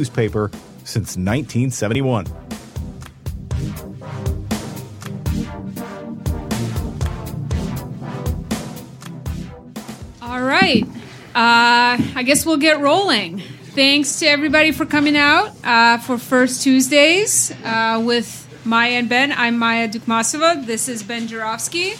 newspaper since 1971. All right. Uh, I guess we'll get rolling. Thanks to everybody for coming out uh, for First Tuesdays uh, with Maya and Ben. I'm Maya Dukmasova. This is Ben Joravsky.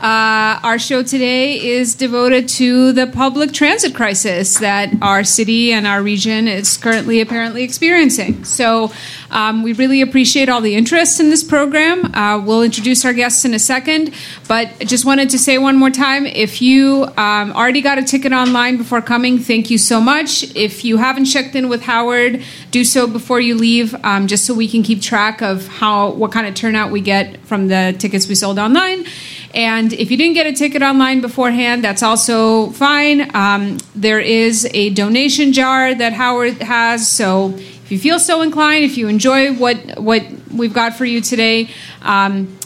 Uh, our show today is devoted to the public transit crisis that our city and our region is currently apparently experiencing. So, um, we really appreciate all the interest in this program. Uh, we'll introduce our guests in a second, but just wanted to say one more time if you um, already got a ticket online before coming, thank you so much. If you haven't checked in with Howard, do so before you leave, um, just so we can keep track of how what kind of turnout we get from the tickets we sold online. And if you didn't get a ticket online beforehand, that's also fine. Um, there is a donation jar that Howard has, so if you feel so inclined, if you enjoy what what we've got for you today. Um,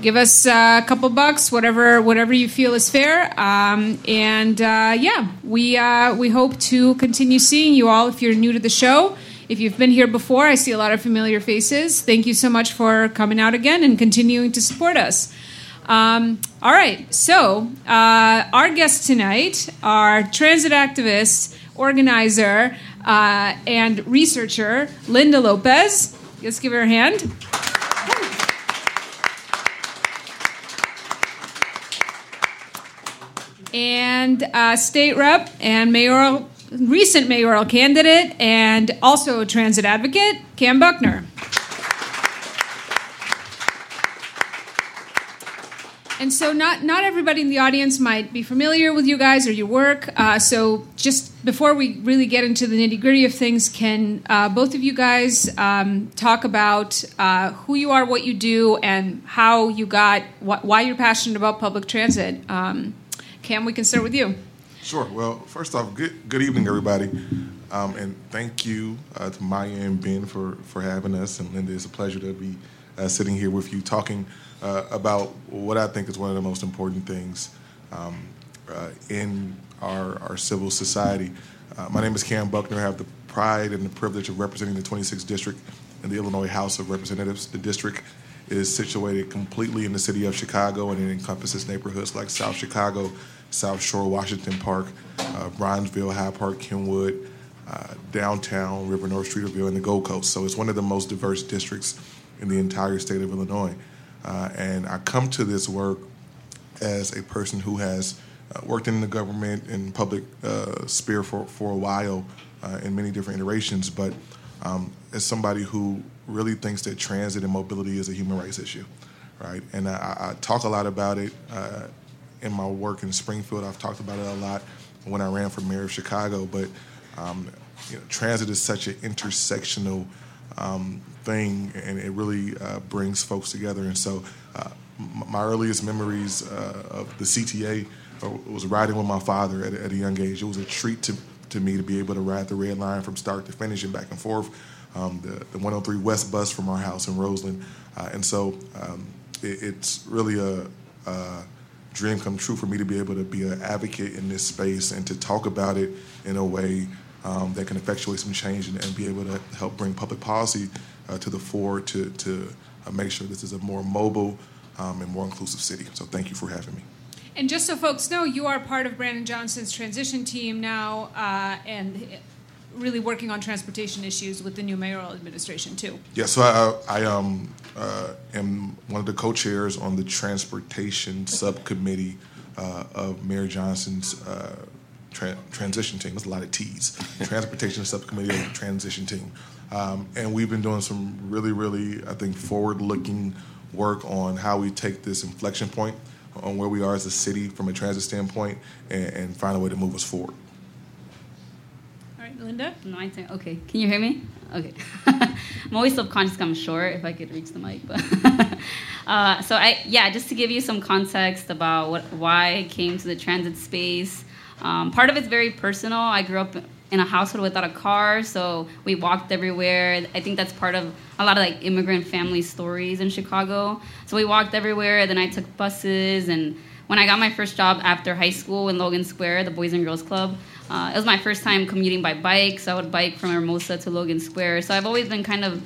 give us a couple bucks, whatever whatever you feel is fair. Um, and uh, yeah, we uh, we hope to continue seeing you all. If you're new to the show, if you've been here before, I see a lot of familiar faces. Thank you so much for coming out again and continuing to support us. Um, all right, so uh, our guests tonight are transit activist, organizer, uh, and researcher Lynda Lopez. Let's give her a hand. And uh, state rep and mayoral, recent mayoral candidate, and also transit advocate, Kam Buckner. And so, not not everybody in the audience might be familiar with you guys or your work. Uh, so, just before we really get into the nitty gritty of things, can uh, both of you guys um, talk about uh, who you are, what you do, and how you got wh- why you're passionate about public transit? Um, Kam, we can start with you. Sure. Well, first off, good good evening, everybody, um, and thank you uh, to Maya and Ben for for having us. And Lynda, it's a pleasure to be uh, sitting here with you talking uh, about what I think is one of the most important things um, uh, in our, our civil society. Uh, my name is Kam Buckner. I have the pride and the privilege of representing the 26th District in the Illinois House of Representatives. The district is situated completely in the city of Chicago and it encompasses neighborhoods like South Chicago, South Shore, Washington Park, uh, Bronzeville, Hyde Park, Kenwood, uh, downtown, River North, Streeterville, and the Gold Coast. So it's one of the most diverse districts in the entire state of Illinois. Uh, and I come to this work as a person who has uh, worked in the government and public uh, sphere for, for a while uh, in many different iterations, but um, as somebody who really thinks that transit and mobility is a human rights issue, right? And I, I talk a lot about it uh, in my work in Springfield. I've talked about it a lot when I ran for mayor of Chicago, but um, you know, transit is such an intersectional um, thing, and it really uh, brings folks together. And so, uh, my earliest memories uh, of the CTA uh, was riding with my father at, at, a young age. It was a treat to, to me to be able to ride the red line from start to finish and back and forth. Um, the, the 103 West bus from our house in Roseland. Uh, and so um, it, it's really a, a, dream come true for me to be able to be an advocate in this space and to talk about it in a way um, that can effectuate some change and, and, be able to help bring public policy to the fore to, to uh, make sure this is a more mobile um, and more inclusive city. So thank you for having me. And just so folks know, you are part of Brandon Johnson's transition team now, uh, and really working on transportation issues with the new mayoral administration too. Yeah, so I, I um, uh, am one of the co-chairs on the transportation subcommittee uh, of Mayor Johnson's uh, tra- transition team. There's a lot of T's. transportation subcommittee of the transition team, um, and we've been doing some really, really, I think, forward-looking work on how we take this inflection point on where we are as a city from a transit standpoint and, and find a way to move us forward. All right, Lynda? No, I think, okay. Can you hear me? Okay. I'm always subconscious I'm short if I could reach the mic. But uh, so I, yeah, just to give you some context about what, why I came to the transit space. Um, part of it's very personal. I grew up in a household without a car, so we walked everywhere. I think that's part of a lot of like immigrant family stories in Chicago. So we walked everywhere. Then I took buses, and when I got my first job after high school in Logan Square, the Boys and Girls Club, uh, it was my first time commuting by bike. So I would bike from Hermosa to Logan Square. So I've always been kind of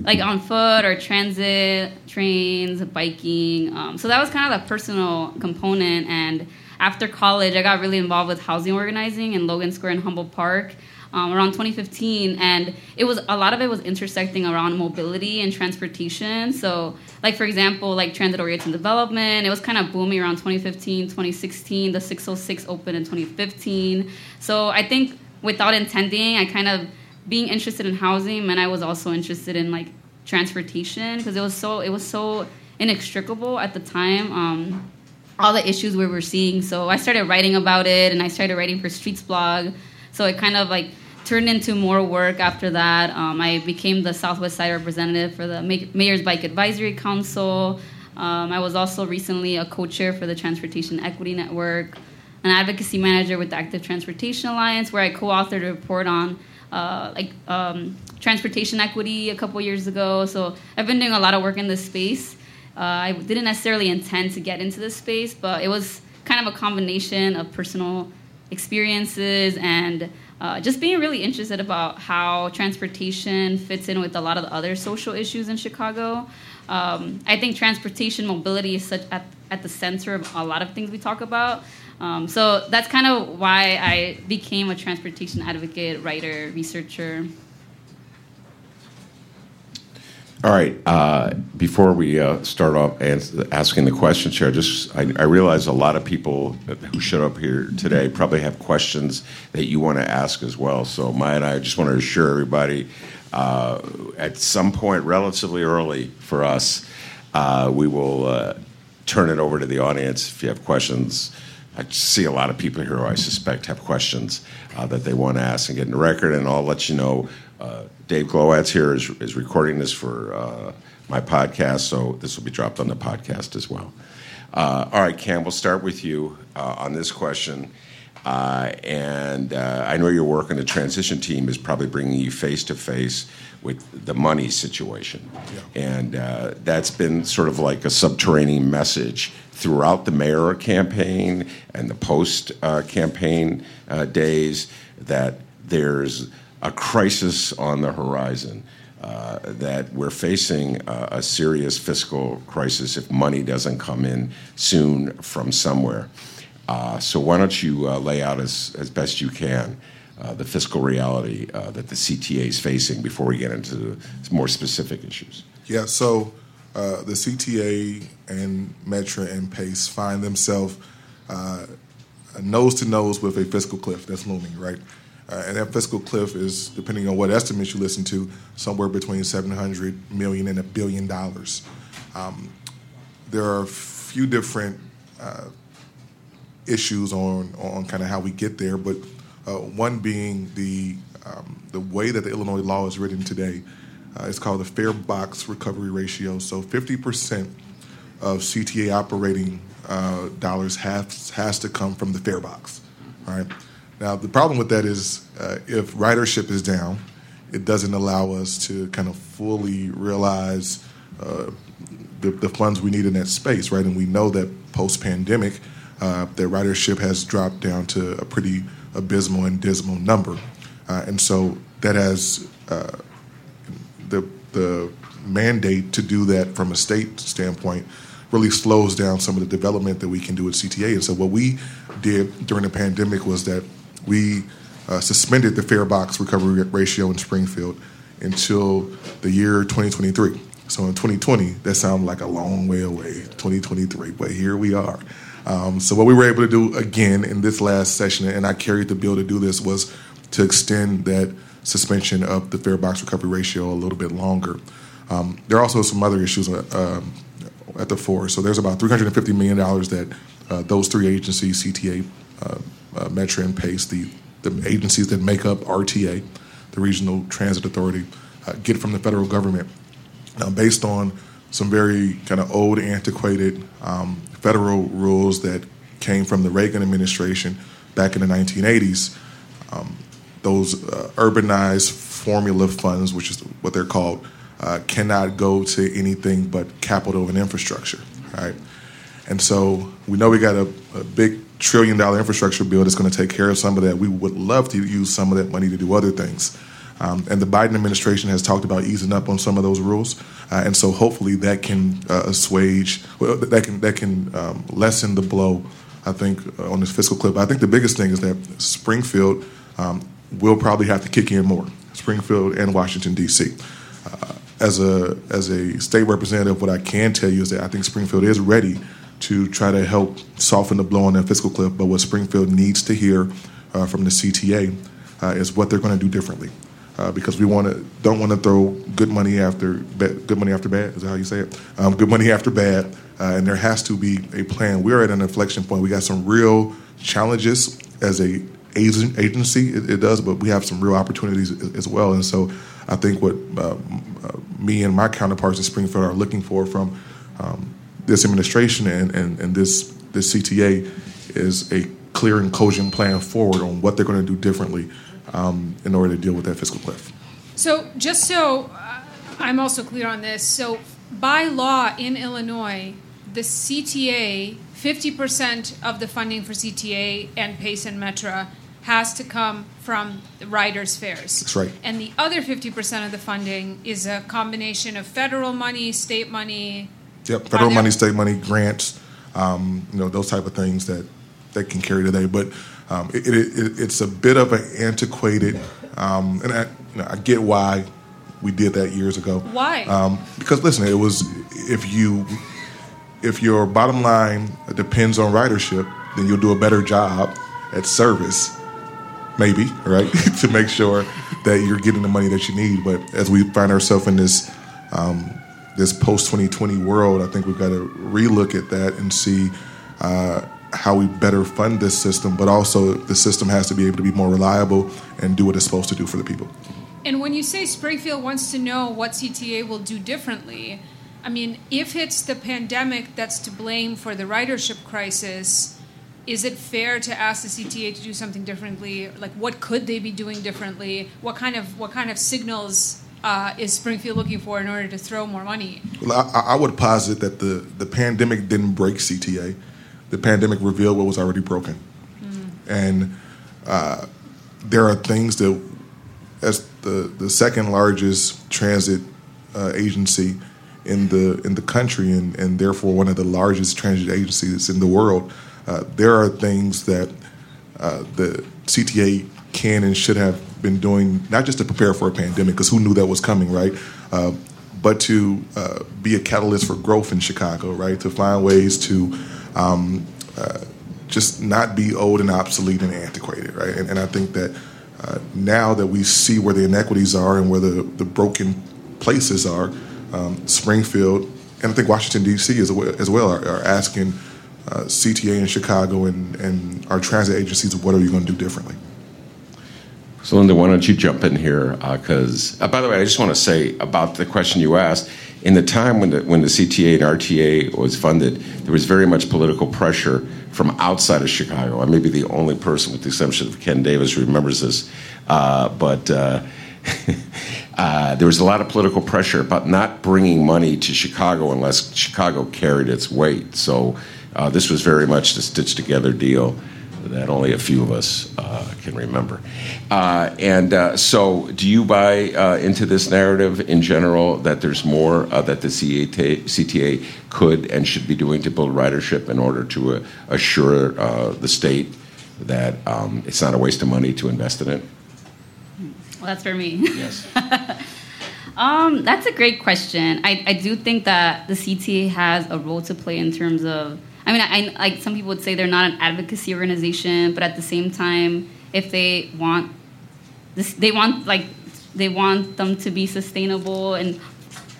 like on foot or transit, trains, biking. Um, so that was kind of the personal component and after college, I got really involved with housing organizing in Logan Square and Humboldt Park. Um, around 2015 and it was a lot of it was intersecting around mobility and transportation so like for example like transit oriented development it was kind of booming around 2015 2016 the 606 opened in 2015 so i think without intending i kind of being interested in housing and i was also interested in like transportation because it was so it was so inextricable at the time um, all the issues we were seeing. So I started writing about it, and I started writing for Streets blog. So it kind of like turned into more work after that. Um, I became the Southwest Side representative for the Mayor's Bike Advisory Council. Um, I was also recently a co-chair for the Transportation Equity Network, an advocacy manager with the Active Transportation Alliance, where I co-authored a report on uh, like um, transportation equity a couple years ago. So I've been doing a lot of work in this space. Uh, I didn't necessarily intend to get into this space, but it was kind of a combination of personal experiences and uh, just being really interested about how transportation fits in with a lot of the other social issues in Chicago. Um, I think transportation mobility is such at, at the center of a lot of things we talk about. Um, so that's kind of why I became a transportation advocate, writer, researcher. All right. Uh, before we uh, start off asking the questions here, just I, I, realize a lot of people who showed up here today probably have questions that you want to ask as well. So Maya and I just want to assure everybody uh, at some point, relatively early for us, uh, we will uh, turn it over to the audience if you have questions. I see a lot of people here who I suspect have questions uh, that they want to ask and get in the record, and I'll let you know Dave Glowacz here is, is recording this for uh, my podcast, so this will be dropped on the podcast as well. Uh, all right, Kam, we'll start with you uh, on this question. Uh, and uh, I know your work on the transition team is probably bringing you face to face with the money situation. Yeah. And that's been sort of like a subterranean message throughout the mayor campaign and the post campaign days that there's a crisis on the horizon. Uh, that we're facing a, a, serious fiscal crisis if money doesn't come in soon from somewhere. Uh, so, why don't you uh, lay out as, as best you can uh, the fiscal reality uh, that the CTA is facing before we get into more specific issues? Yeah, so uh, the CTA and Metra and PACE find themselves nose to nose with a fiscal cliff that's looming, right? Uh, and that fiscal cliff is, depending on what estimates you listen to, somewhere between 700 million and a billion dollars. Um, there are a few different uh, issues on on kind of how we get there, but uh, one being the um, the way that the Illinois law is written today. Uh, it's called the Fare Box Recovery Ratio. So 50 percent of CTA operating uh, dollars has, has to come from the fare box. Right now, the problem with that is uh, if ridership is down, it doesn't allow us to kind of fully realize uh, the, the, funds we need in that space, right? And we know that post pandemic, uh, that ridership has dropped down to a pretty abysmal and dismal number. Uh, and so that has uh, the, the mandate to do that from a state standpoint really slows down some of the development that we can do at CTA. And so what we did during the pandemic was that we uh, suspended the fare box recovery ratio in Springfield until the year 2023. So in 2020, that sounded like a long way away, 2023, but here we are. Um, so what we were able to do again in this last session, and I carried the bill to do this, was to extend that suspension of the fare box recovery ratio a little bit longer. Um, there are also some other issues uh, um, at the fore. So there's about $350 million that uh, those three agencies, CTA, uh, uh, Metra, and PACE, the, the agencies that make up RTA, the Regional Transit Authority, uh, get from the federal government. Now, based on some very kind of old, antiquated um, federal rules that came from the Reagan administration back in the 1980s, um, those uh, urbanized formula funds, which is what they're called, uh, cannot go to anything but capital and infrastructure, right? And so we know we got a, a big trillion dollar infrastructure bill that's going to take care of some of that. We would love to use some of that money to do other things. Um, and the Biden administration has talked about easing up on some of those rules, uh, and so hopefully that can uh, assuage, well, that can that can um, lessen the blow. I think uh, on this fiscal clip. I think the biggest thing is that Springfield um, will probably have to kick in more. Springfield and Washington D.C. Uh, as a as a state representative, what I can tell you is that I think Springfield is ready to try to help soften the blow on that fiscal cliff. But what Springfield needs to hear uh, from the CTA uh, is what they're going to do differently. Uh, because we want to don't want to throw good money after good money after bad is that how you say it um, good money after bad uh, and there has to be a plan we're at an inflection point we got some real challenges as a agency it, it does but we have some real opportunities as well and so I think what uh, uh, me and my counterparts in Springfield are looking for from um, this administration and, and, and this this CTA is a clear and cogent plan forward on what they're going to do differently um, in order to deal with that fiscal cliff. So, just so uh, I'm also clear on this, so by law in Illinois, the CTA, 50% of the funding for CTA and PACE and Metra has to come from the riders' fares. That's right. And the other 50% of the funding is a combination of federal money, state money. Yep, federal money, state money, grants, um, you know, those type of things that they can carry today. But um, it, it, it, it's a bit of an antiquated, um, and I, you know, I, get why we did that years ago. Why? Um, because listen, it was if you if your bottom line depends on ridership, then you'll do a better job at service maybe, right, to make sure that you're getting the money that you need. But as we find ourselves in this um, this post 2020 world, I think we've got to relook at that and see uh, how we better fund this system. But also, the system has to be able to be more reliable and do what it's supposed to do for the people. And when you say Springfield wants to know what CTA will do differently, I mean, if it's the pandemic that's to blame for the ridership crisis is it fair to ask the CTA to do something differently? Like, what could they be doing differently? What kind of what kind of signals uh, is Springfield looking for in order to throw more money? Well, I, I, would posit that the the pandemic didn't break CTA. The pandemic revealed what was already broken, mm. and uh, there are things that, as the the second largest transit uh, agency in the in the country, and, and therefore one of the largest transit agencies in the world uh, there are things that uh, the CTA can and should have been doing, not just to prepare for a pandemic, because who knew that was coming, right? Uh, but to uh, be a catalyst for growth in Chicago, right? To find ways to um, uh, just not be old and obsolete and antiquated, right? And, and I think that now that we see where the inequities are and where the, the broken places are, um, Springfield and I think Washington D.C. as well, as well are, are asking uh, CTA in Chicago and, and our transit agencies, what are you going to do differently? So, Lynda, why don't you jump in here? Because, uh, uh, by the way, I just want to say about the question you asked in the time when the, when the CTA and RTA was funded, there was very much political pressure from outside of Chicago. I may be the only person, with the exception of Ken Davis, who remembers this. Uh, but uh, uh, there was a lot of political pressure about not bringing money to Chicago unless Chicago carried its weight. So uh, this was very much the stitched together deal that only a few of us uh, can remember. Uh, and uh, so, do you buy uh, into this narrative in general that there's more uh, that the CTA, CTA, could and should be doing to build ridership in order to uh, assure the state that um, it's not a waste of money to invest in it? Well, that's for me. Yes. um, that's a great question. I, I do think that the CTA has a role to play in terms of I mean, I, like some people would say they're not an advocacy organization, but at the same time, if they want this, they want like they want them to be sustainable and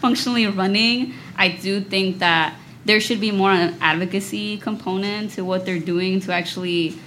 functionally running. I do think that there should be more of an advocacy component to what they're doing to actually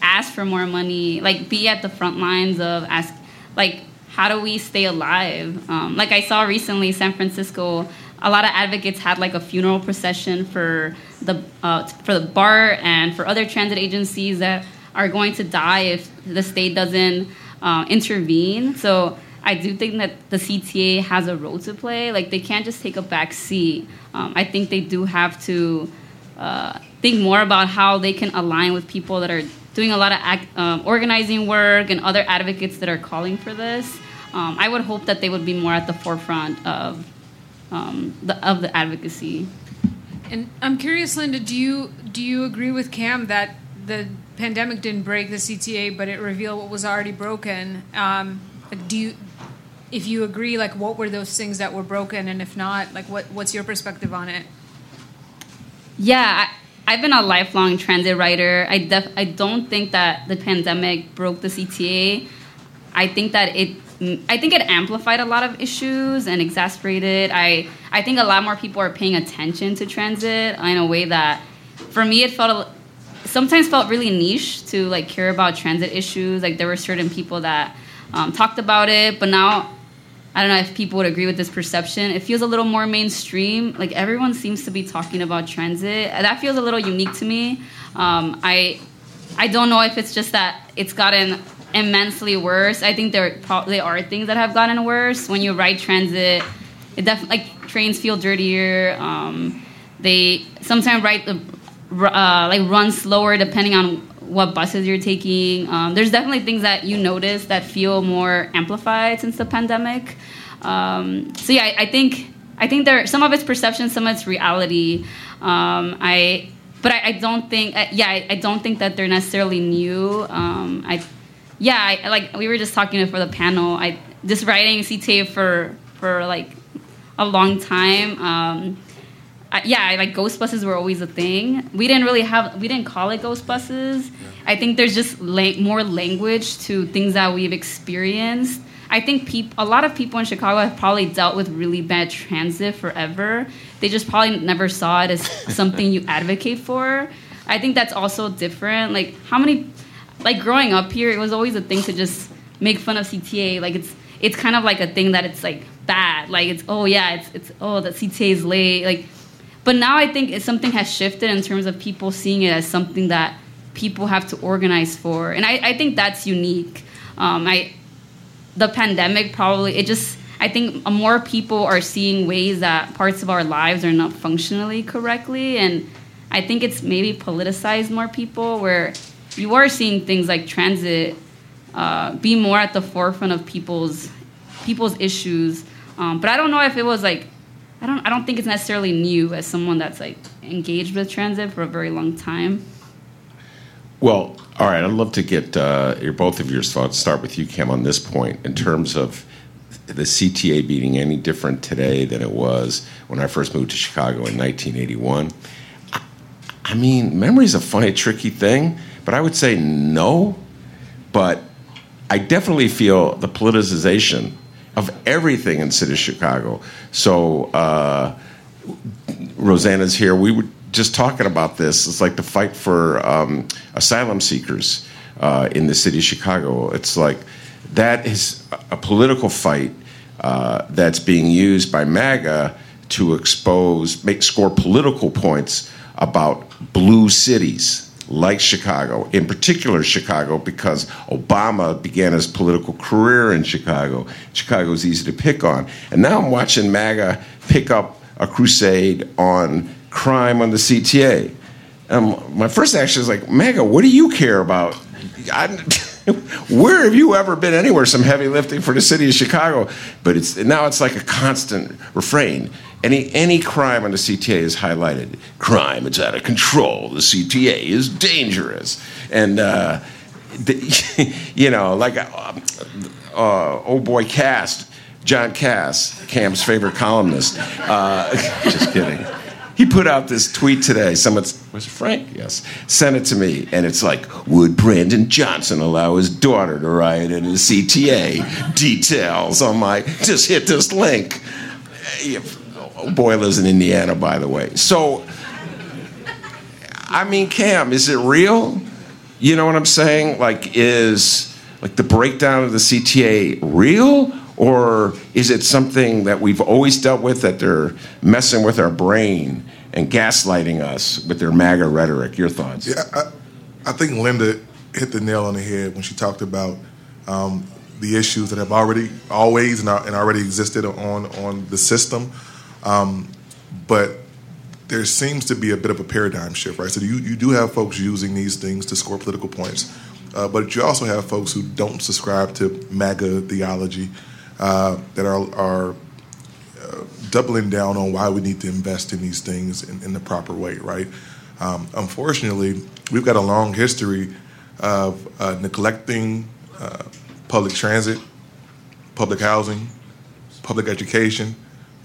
ask for more money, like be at the front lines of ask, like how do we stay alive? Um, like I saw recently, San Francisco a lot of advocates had like a funeral procession for the uh, for the BART and for other transit agencies that are going to die if the state doesn't uh, intervene. So I do think that the CTA has a role to play. Like they can't just take a back seat. Um, I think they do have to uh, think more about how they can align with people that are doing a lot of act, um, organizing work and other advocates that are calling for this. Um, I would hope that they would be more at the forefront of um, the, of the advocacy. And I'm curious, Lynda, do you do you agree with Kam that the pandemic didn't break the CTA, but it revealed what was already broken? Um, do you, if you agree, like what were those things that were broken, and if not, like what what's your perspective on it? Yeah. I, I've been a lifelong transit rider. I def- I don't think that the pandemic broke the CTA. I think that it I think it amplified a lot of issues and exacerbated. I I think a lot more people are paying attention to transit in a way that, for me, it felt sometimes felt really niche to like care about transit issues. Like there were certain people that um, talked about it, but now I don't know if people would agree with this perception. It feels a little more mainstream. Like everyone seems to be talking about transit. That feels a little unique to me. Um, I I don't know if it's just that it's gotten immensely worse. I think there probably are things that have gotten worse. When you ride transit, it definitely like trains feel dirtier. Um, they sometimes ride uh, like run slower depending on what buses you're taking. Um, there's definitely things that you notice that feel more amplified since the pandemic. Um, so yeah, I, I, think I think there some of it's perception, some of it's reality. Um, I but I, I, don't think uh, yeah I, I, don't think that they're necessarily new. Um, I yeah, I, like we were just talking for the panel. I just writing CTA for for like a long time. Um, I, yeah, like ghost buses were always a thing. We didn't really have we didn't call it ghost buses. I think there's just la- more language to things that we've experienced. I think peop- a lot of people in Chicago have probably dealt with really bad transit forever. They just probably never saw it as something you advocate for. I think that's also different. Like how many like growing up here, it was always a thing to just make fun of CTA. Like it's it's kind of like a thing that it's like bad. Like it's oh yeah, it's it's oh the CTA is late. Like, but now I think something has shifted in terms of people seeing it as something that people have to organize for, and I, I think that's unique. Um, I the pandemic probably it just I think more people are seeing ways that parts of our lives are not functionally correctly, and I think it's maybe politicized more people where you are seeing things like transit uh, be more at the forefront of people's people's issues. Um, but I don't know if it was like I don't I don't think it's necessarily new as someone that's like engaged with transit for a very long time. Well, all right. I'd love to get uh, your both of your thoughts. Start with you, Kam, on this point in terms of the CTA being any different today than it was when I first moved to Chicago in 1981. I mean, memory's a funny, tricky thing. But I would say no. But I definitely feel the politicization of everything in city of Chicago. So uh, Rosanna's here. We were just talking about this. It's like the fight for um, asylum seekers uh, in the city of Chicago. It's like that is a political fight uh, that's being used by MAGA to expose, make score political points about blue cities like Chicago, in particular Chicago, because Obama began his political career in Chicago. Chicago is easy to pick on. And now I'm watching MAGA pick up a crusade on crime on the CTA. Um, my first action is like, MAGA, what do you care about? I, where have you ever been anywhere? Some heavy lifting for the city of Chicago, but it's now it's like a constant refrain. Any any crime on the CTA is highlighted. Crime, it's out of control. The CTA is dangerous, and uh, the, you know, like uh, uh, oh boy, Cast, John Kass, Kam's favorite columnist. Uh, just kidding he put out this tweet today. Someone was Frank, yes, sent it to me, and it's like, would Brandon Johnson allow his daughter to ride in his CTA? Details on my just hit this link. Lives in Indiana, by the way. So, I mean, Kam, is it real? You know what I'm saying? Like, is like the breakdown of the CTA real? Or is it something that we've always dealt with that they're messing with our brain and gaslighting us with their MAGA rhetoric? Your thoughts? Yeah, I, I think Lynda hit the nail on the head when she talked about um, the issues that have already, always, and already existed on on the system. Um, but there seems to be a bit of a paradigm shift, right? So you, you do have folks using these things to score political points, uh, but you also have folks who don't subscribe to MAGA theology uh, that are, are uh, doubling down on why we need to invest in these things in, in the proper way, right? Um, unfortunately, we've got a long history of uh, neglecting uh, public transit, public housing, public education,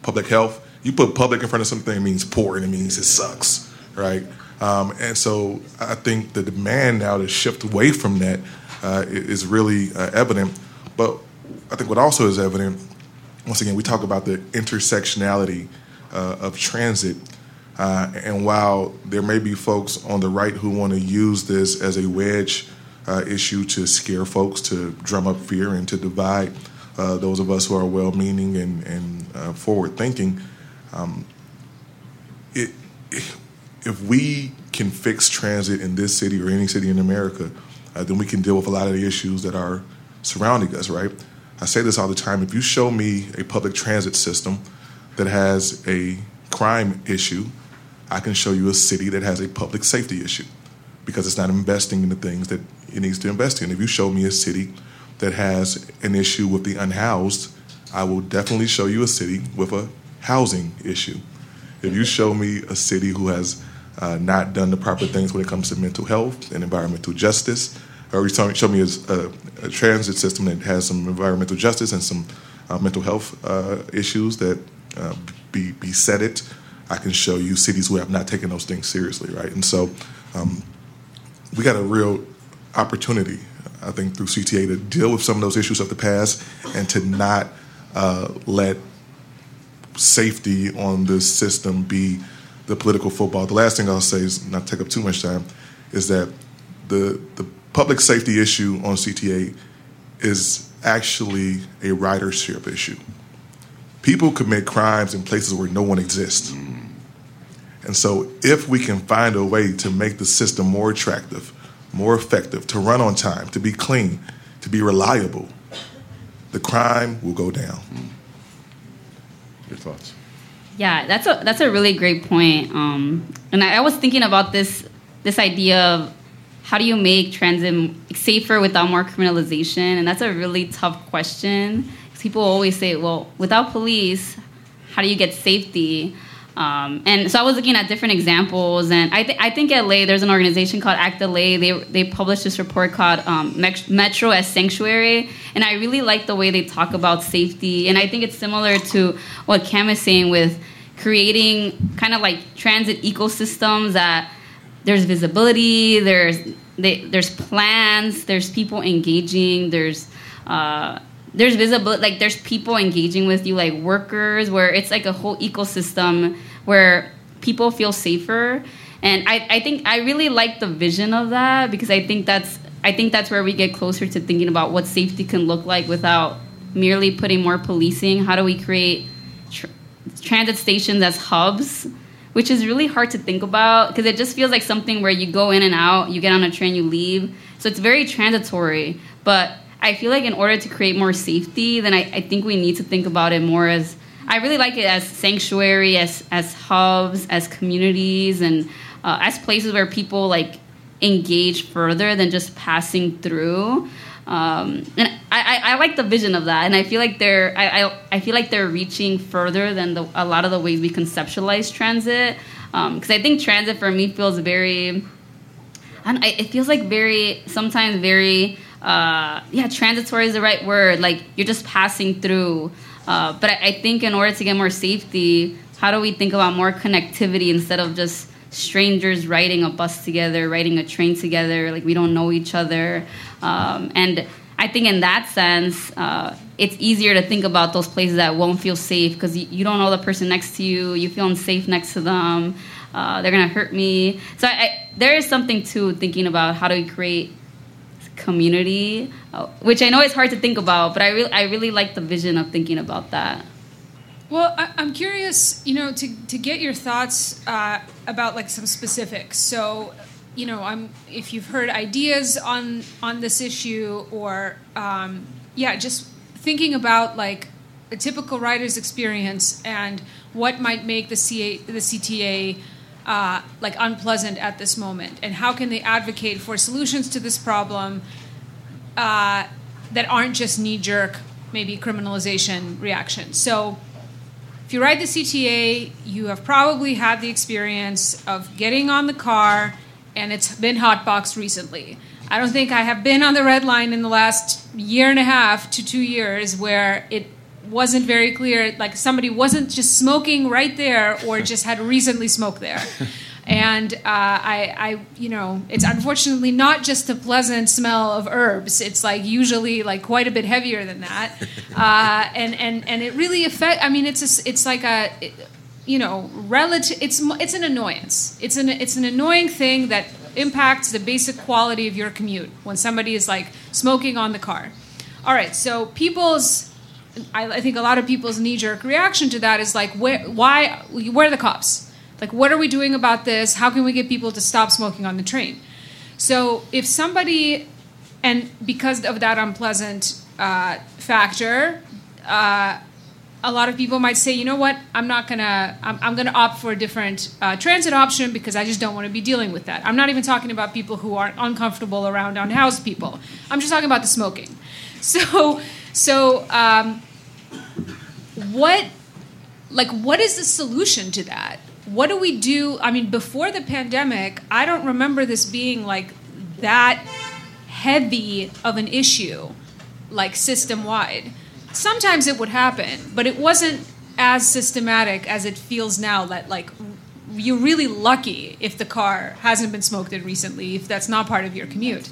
public health. You put public in front of something, it means poor and it means it sucks, right? Um, and so I think the demand now to shift away from that uh, is really uh, evident. But I think what also is evident, once again, we talk about the intersectionality uh, of transit. Uh, and while there may be folks on the right who want to use this as a wedge uh, issue to scare folks, to drum up fear, and to divide uh, those of us who are well meaning and, and forward thinking, um, it, if we can fix transit in this city or any city in America, uh, then we can deal with a lot of the issues that are surrounding us, right? I say this all the time. If you show me a public transit system that has a crime issue, I can show you a city that has a public safety issue because it's not investing in the things that it needs to invest in. If you show me a city that has an issue with the unhoused, I will definitely show you a city with a housing issue. If you show me a city who has uh, not done the proper things when it comes to mental health and environmental justice, or you show me a, a, transit system that has some environmental justice and some uh, mental health uh, issues that uh, be, be set it. I can show you cities who have not taken those things seriously, right? And so um, we got a real opportunity, I think, through CTA to deal with some of those issues of the past and to not uh, let safety on this system be the political football. The last thing I'll say is not take up too much time is that the the public safety issue on CTA is actually a ridership issue. People commit crimes in places where no one exists. And so, if we can find a way to make the system more attractive, more effective, to run on time, to be clean, to be reliable, the crime will go down. Your thoughts? Yeah, that's a that's a really great point. Um, and I, I was thinking about this this idea of how do you make transit safer without more criminalization? And that's a really tough question. People always say, well, without police, how do you get safety? Um, and so I was looking at different examples, and I, th- I think at LA, there's an organization called ACT LA. They, they published this report called um, Metro as Sanctuary, and I really like the way they talk about safety. And I think it's similar to what Kam is saying with creating kind of like transit ecosystems that there's visibility, there's they, there's plans, there's people engaging, there's uh, there's visibility, like there's people engaging with you, like workers, where it's like a whole ecosystem where people feel safer. And I, I think I really like the vision of that because I think that's I think that's where we get closer to thinking about what safety can look like without merely putting more policing. How do we create tr- transit stations as hubs, which is really hard to think about because it just feels like something where you go in and out, you get on a train, you leave. So it's very transitory. But I feel like in order to create more safety, then I, I think we need to think about it more as I really like it as sanctuary, as as hubs, as communities, and uh, as places where people like engage further than just passing through. Um, and I, I, I, like the vision of that, and I feel like they're I, I, I feel like they're reaching further than the, a lot of the ways we conceptualize transit. Because um, I think transit for me feels very, I it feels like very sometimes very uh, yeah transitory is the right word. Like you're just passing through. Uh, but I, think in order to get more safety, how do we think about more connectivity instead of just strangers riding a bus together, riding a train together, like we don't know each other. Um, and I think in that sense, uh, it's easier to think about those places that won't feel safe because you, you, don't know the person next to you, you feel unsafe next to them, uh, they're gonna hurt me. So I, I, there is something to thinking about how do we create community, which I know is hard to think about, but I really, I really like the vision of thinking about that. Well, I, am curious, you know, to, to get your thoughts uh, about like some specifics. So, you know, I'm if you've heard ideas on on this issue, or um, yeah, just thinking about like a typical rider's experience and what might make the CA, the CTA uh, like unpleasant at this moment, and how can they advocate for solutions to this problem uh, that aren't just knee jerk, maybe criminalization reactions. So if you ride the CTA, you have probably had the experience of getting on the car and it's been hotboxed recently. I don't think I have been on the red line in the last year and a half to two years where it wasn't very clear, like somebody wasn't just smoking right there or just had recently smoked there. And uh, I, I, you know, it's unfortunately not just a pleasant smell of herbs. It's like usually like quite a bit heavier than that, uh, and and and it really affect. I mean, it's a, it's like a, you know, relative. It's it's an annoyance. It's an it's an annoying thing that impacts the basic quality of your commute when somebody is like smoking on the car. All right, so people's I, I, think a lot of people's knee jerk reaction to that is like, where, why, where are the cops? Like, what are we doing about this? How can we get people to stop smoking on the train? So, if somebody, and because of that unpleasant uh, factor, uh, a lot of people might say, you know what, I'm not gonna, I'm, I'm gonna opt for a different uh, transit option because I just don't want to be dealing with that. I'm not even talking about people who are uncomfortable around unhoused people. I'm just talking about the smoking. So, so um, what, like, what is the solution to that? What do we do? I mean, before the pandemic, I don't remember this being like that heavy of an issue, like system wide. Sometimes it would happen, but it wasn't as systematic as it feels now that like you're really lucky if the car hasn't been smoked in recently if that's not part of your commute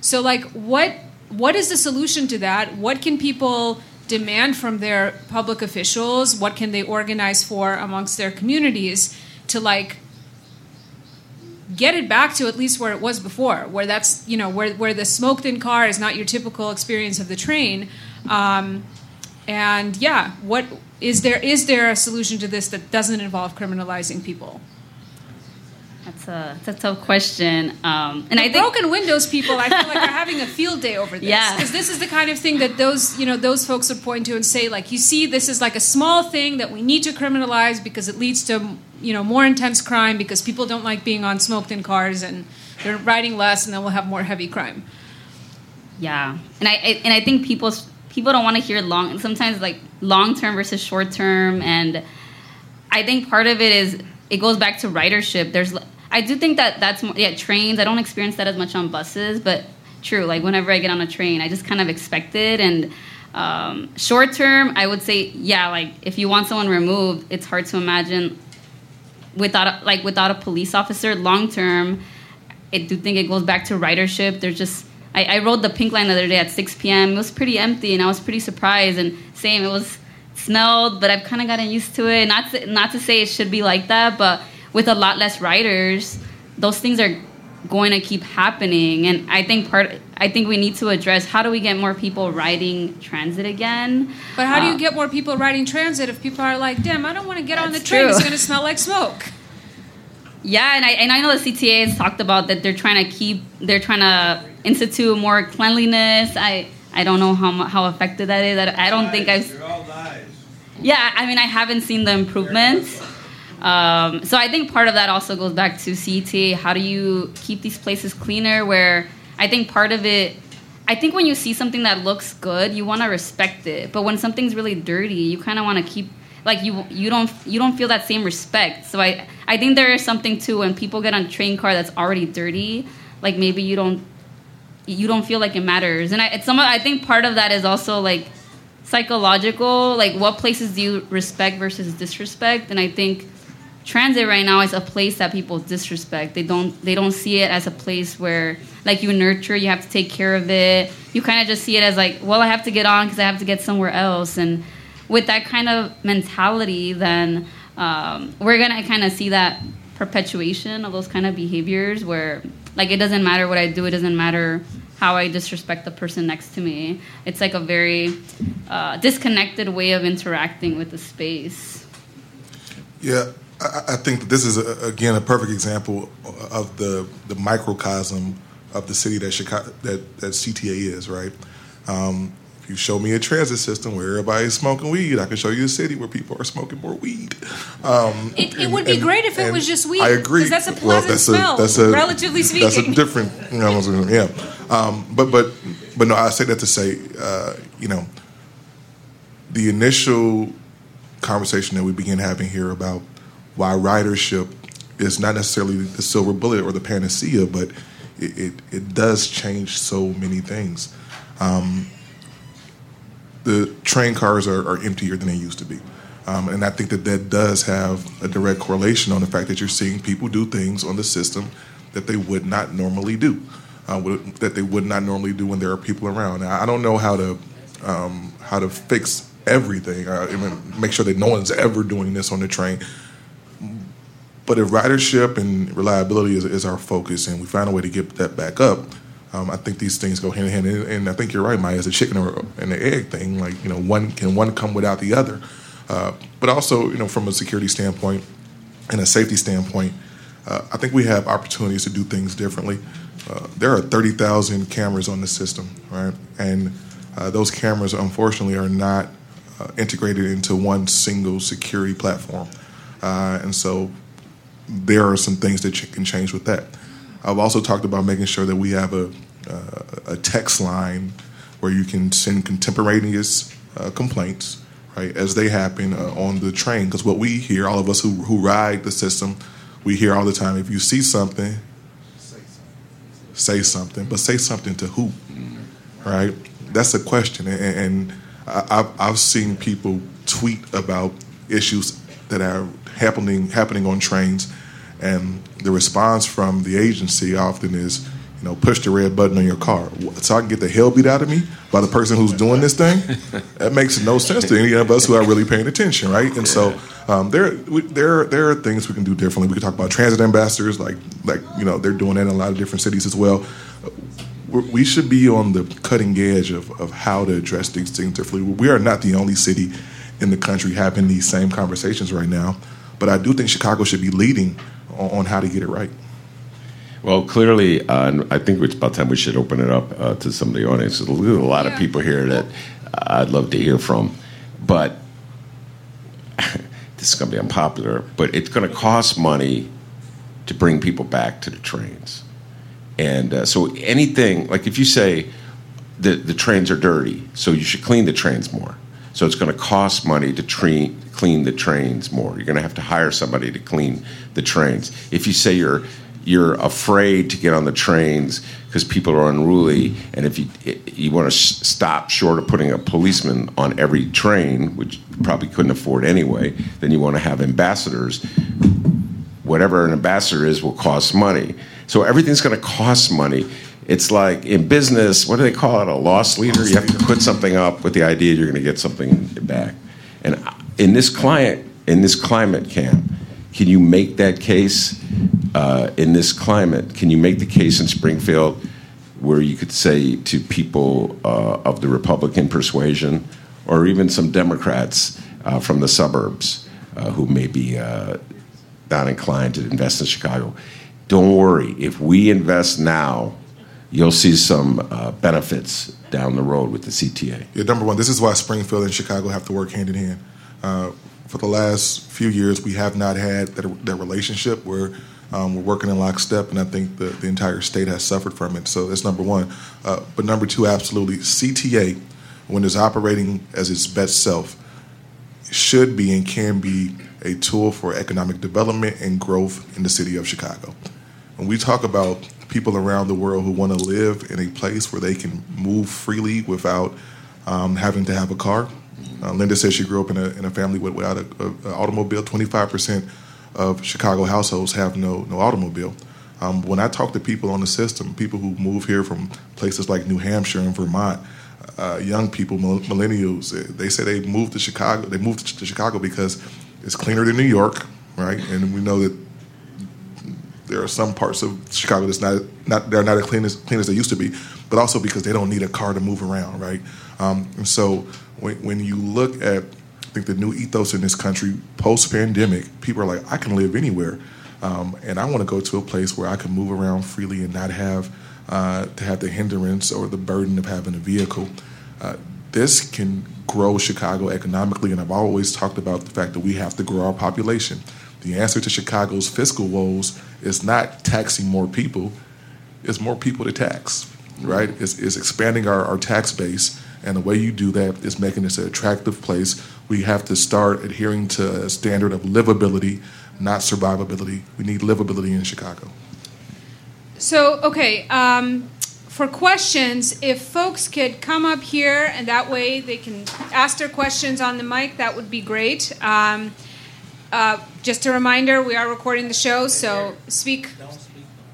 so like what what is the solution to that what can people demand from their public officials? What can they organize for amongst their communities to like get it back to at least where it was before, where that's you know where where the smoked in car is not your typical experience of the train. Um, and yeah, what is there is there a solution to this that doesn't involve criminalizing people? That's a, that's a tough question. Um, and the I think broken windows people, I feel like are having a field day over this. Yeah, because this is the kind of thing that those you know those folks would point to and say like, you see, this is like a small thing that we need to criminalize because it leads to you know more intense crime because people don't like being on smoked in cars and they're riding less and then we'll have more heavy crime. Yeah, and I, I and I think people people don't want to hear long. Sometimes like long term versus short term, and I think part of it is it goes back to ridership. There's I do think that that's yeah trains. I don't experience that as much on buses, but true. Like whenever I get on a train, I just kind of expect it. And um, short term, I would say yeah. Like if you want someone removed, it's hard to imagine without a, like without a police officer. Long term, I do think it goes back to ridership. There's just I, I rode the pink line the other day at 6 p.m. It was pretty empty, and I was pretty surprised. And same, it was smelled, but I've kind of gotten used to it. Not to, not to say it should be like that, but with a lot less riders, those things are going to keep happening. And I think part, I think we need to address how do we get more people riding transit again. But how do you Uh, get more people riding transit if people are like, damn, I don't want to get on the That's train. It's going to smell like smoke. Yeah, and I and I know the CTA has talked about that they're trying to keep they're trying to institute more cleanliness. I I don't know how how effective that is. I, I don't think I've. Yeah, I mean I haven't seen the improvements. Um, so I think part of that also goes back to CTA. How do you keep these places cleaner? Where I think part of it. I think when you see something that looks good, you want to respect it. But when something's really dirty, you kind of want to keep like you you don't you don't feel that same respect. So I I think there is something too when people get on a train car that's already dirty, like maybe you don't you don't feel like it matters. And I it's some I think part of that is also like psychological, like what places do you respect versus disrespect? And I think transit right now is a place that people disrespect. They don't they don't see it as a place where like you nurture, you have to take care of it. You kind of just see it as like, well, I have to get on because I have to get somewhere else. And with that kind of mentality, then um, we're gonna kind of see that perpetuation of those kind of behaviors where like it doesn't matter what I do, it doesn't matter how I disrespect the person next to me. It's like a very uh, disconnected way of interacting with the space. Yeah, I, I think this is a, again a perfect example of the the microcosm of the city that Chicago that, that CTA is. Right. Um, if you show me a transit system where everybody's smoking weed, I can show you a city where people are smoking more weed. Um, It, it and- would be and- great if it was just weed. I agree. that's a Well, pleasant that's smell, a, that's a, relatively speaking. That's a different. You know, yeah. Um, but but but no, I say that to say, uh, you know, the initial conversation that we begin having here about why ridership is not necessarily the silver bullet or the panacea, but it, it, it does change so many things. Um, the train cars are, are emptier than they used to be. Um, and I think that that does have a direct correlation on the fact that you're seeing people do things on the system that they would not normally do, uh, would- that they would not normally do when there are people around. Now, I don't know how to um, how to fix everything. Uh, I mean, make sure that no one's ever doing this on the train. But if ridership and reliability is, is our focus, and we find a way to get that back up, um, I think these things go hand in hand. And, and I think you're right, Maya. It's a chicken or and the egg thing. Like you know, one can one come without the other. Uh, but also, you know, from a security standpoint and a safety standpoint, uh, I think we have opportunities to do things differently. Uh, there are 30,000 cameras on the system, right? And uh, those cameras, unfortunately, are not uh, integrated into one single security platform. Uh, and so there are some things that can change with that. I've also talked about making sure that we have a, uh, a text line where you can send contemporaneous uh, complaints, right, as they happen uh, on the train. Because what we hear, all of us who, who ride the system, we hear all the time if you see something, say something, but say something to who, right? That's a question. And, and I've, I've seen people tweet about issues that are happening happening on trains, and the response from the agency often is, you know, push the red button on your car so I can get the hell beat out of me by the person who's doing this thing. that makes no sense to any of us who are really paying attention, right? And so um, there, we, there, there are things we can do differently. We can talk about transit ambassadors, like, like you know, they're doing that in a lot of different cities as well. We're, we should be on the cutting edge of, of how to address these things differently. We are not the only city in the country having these same conversations right now, but I do think Chicago should be leading on, on how to get it right. Well, clearly, uh, I think it's about time we should open it up uh, to some of the audience. There's a lot of people here that I'd love to hear from, but this is going to be unpopular. But it's going to cost money to bring people back to the trains, and uh, so anything like if you say the the trains are dirty, so you should clean the trains more. So it's going to cost money to clean the trains more. You're going to have to hire somebody to clean the trains. If you say you're you're afraid to get on the trains because people are unruly, and if you you want to sh- stop short of putting a policeman on every train, which you probably couldn't afford anyway, then you want to have ambassadors. Whatever an ambassador is will cost money. So everything's going to cost money. It's like in business, what do they call it? A loss leader. You have to put something up with the idea you're going to get something back. And in this client, in this climate Kam, can you make that case uh, in this climate, can you make the case in Springfield where you could say to people uh, of the Republican persuasion, or even some Democrats uh, from the suburbs uh, who may be uh, not inclined to invest in Chicago, don't worry. If we invest now, you'll see some uh, benefits down the road with the CTA. Yeah, number one, this is why Springfield and Chicago have to work hand in hand. Uh, for the last few years, we have not had that, that relationship where um, we're working in lockstep, and I think the, the entire state has suffered from it. So that's number one. Uh, but number two, absolutely, CTA, when it's operating as its best self, should be and can be a tool for economic development and growth in the city of Chicago. When we talk about people around the world who want to live in a place where they can move freely without um, having to have a car, uh, Lynda says she grew up in a, in a family without an automobile. 25% of Chicago households have no, no automobile. Um, when I talk to people on the system, people who move here from places like New Hampshire and Vermont, uh, young people, millennials, they say they moved to Chicago. They moved to Chicago because it's cleaner than New York, right? And we know that there are some parts of Chicago that's not not they're not as clean as clean as they used to be, but also because they don't need a car to move around, right? Um, and so when, when you look at I think the new ethos in this country post pandemic, people are like, I can live anywhere, um, and I want to go to a place where I can move around freely and not have uh, to have the hindrance or the burden of having a vehicle. Uh, this can grow Chicago economically, and I've always talked about the fact that we have to grow our population. The answer to Chicago's fiscal woes is not taxing more people, it's more people to tax, right? It's, it's expanding our, our tax base, and the way you do that is making this an attractive place. We have to start adhering to a standard of livability, not survivability. We need livability in Chicago. So, okay, um, for questions, if folks could come up here and that way they can ask their questions on the mic, that would be great. Um, uh, just a reminder, we are recording the show, so speak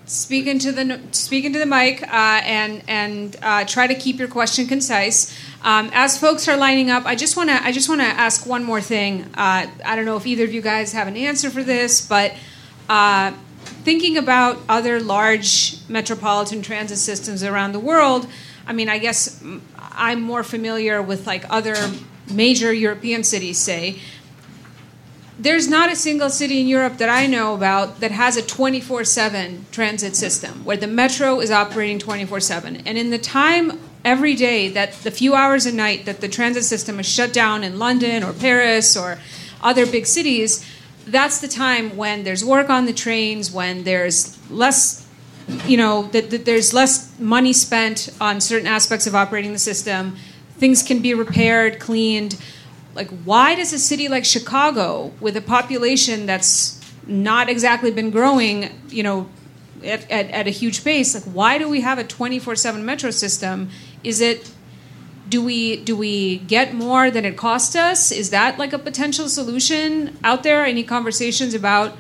speak into the speak into the mic uh, and and uh, try to keep your question concise. Um, as folks are lining up, I just want to I just want to ask one more thing. Uh, I don't know if either of you guys have an answer for this, but uh, thinking about other large metropolitan transit systems around the world, I mean, I guess I'm more familiar with like other major European cities, say. There's not a single city in Europe that I know about that has a 24 7 transit system where the metro is operating 24 7. And in the time every day that the few hours a night that the transit system is shut down in London or Paris or other big cities, that's the time when there's work on the trains, when there's less, you know, that, that there's less money spent on certain aspects of operating the system. Things can be repaired, cleaned. Like, why does a city like Chicago, with a population that's not exactly been growing, you know, at, at, at a huge pace, like, why do we have a 24 7 metro system? Is it do we do we get more than it cost us? Is that like a potential solution out there? Any conversations about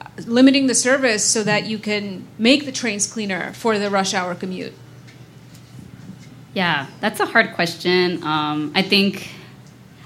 uh, limiting the service so that you can make the trains cleaner for the rush hour commute? Yeah, that's a hard question. Um, I think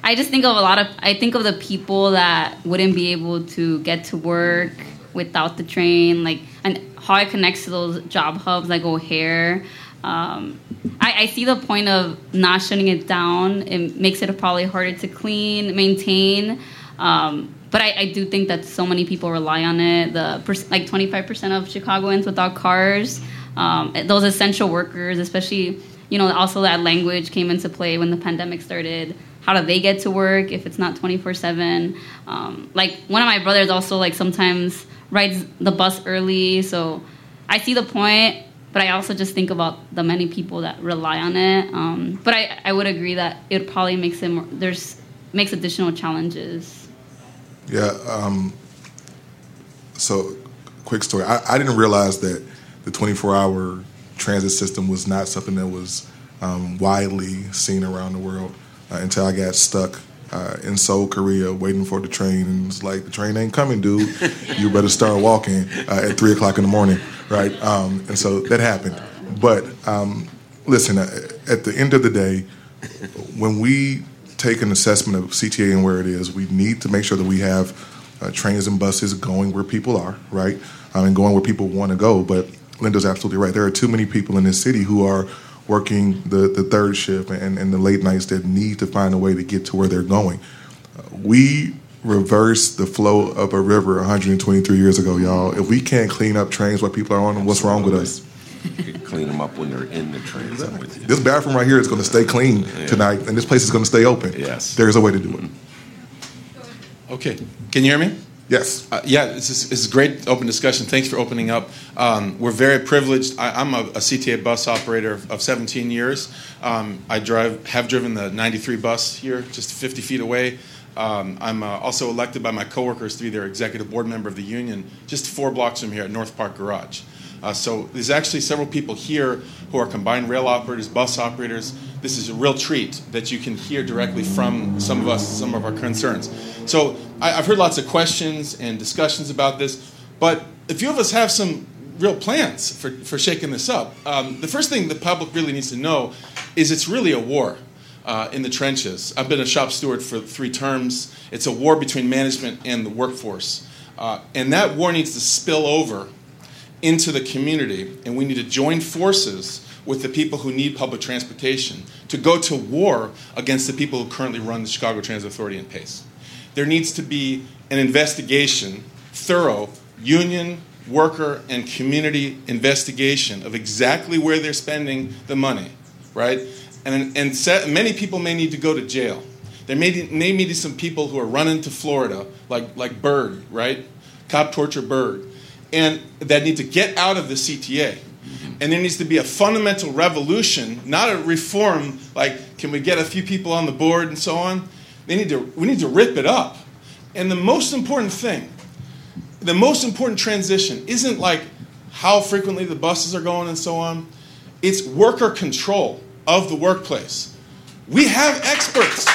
I just think of a lot of I think of the people that wouldn't be able to get to work without the train, like and how it connects to those job hubs like O'Hare. Um, I, I, see the point of not shutting it down. It makes it probably harder to clean, maintain. Um, but I, I, do think that so many people rely on it. The like 25% of Chicagoans without cars. Um, those essential workers, especially you know, also that language came into play when the pandemic started. How do they get to work if it's not 24 um, 7? Like one of my brothers also like sometimes rides the bus early. So I see the point but I also just think about the many people that rely on it. Um, but I, I would agree that it probably makes it more, there's makes additional challenges. Yeah. Um, so, quick story. I, I, didn't realize that the 24 hour transit system was not something that was um, widely seen around the world until I got stuck uh, in Seoul, Korea, waiting for the train, and it's like the train ain't coming, dude. you better start walking uh, at three o'clock in the morning, right? Um, and so that happened. But um, listen, uh, at the end of the day, when we take an assessment of CTA and where it is, we need to make sure that we have uh, trains and buses going where people are, right? um, and going where people want to go. But Lynda's absolutely right. There are too many people in this city who are working the, the third shift and, and the late nights that need to find a way to get to where they're going. We reversed the flow of a river 123 years ago, y'all. If we can't clean up trains while people are on them, what's wrong with us? You can clean them up when they're in the trains. I'm with you. This bathroom right here is going to stay clean tonight, and this place is going to stay open. Yes. There's a way to do it. Okay. Can you hear me? Yes. Uh, yeah, this is, this is great open discussion. Thanks for opening up. Um, we're very privileged. I, I'm a, a CTA bus operator of 17 years. Um, I drive, have driven the 93 bus here, just 50 feet away. Um, I'm uh, also elected by my coworkers to be their executive board member of the union, just four blocks from here at North Park Garage. Uh, so there's actually several people here who are combined rail operators, bus operators. This is a real treat that you can hear directly from some of us, some of our concerns. So I, I've heard lots of questions and discussions about this, but a few of us have some real plans for, for shaking this up. Um, the first thing the public really needs to know is it's really a war. Uh, in the trenches. I've been a shop steward for three terms. It's a war between management and the workforce. Uh, and that war needs to spill over into the community, and we need to join forces with the people who need public transportation to go to war against the people who currently run the Chicago Transit Authority and PACE. There needs to be an investigation, thorough, union, worker, and community investigation of exactly where they're spending the money, right? And, and set, many people may need to go to jail. There may, may be some people who are running to Florida, like, like Burge, right? Cop torture Burge and that need to get out of the CTA. And there needs to be a fundamental revolution, not a reform like can we get a few people on the board and so on. They need to, we need to rip it up. And the most important thing, the most important transition isn't like how frequently the buses are going and so on. It's worker control of the workplace. We have experts.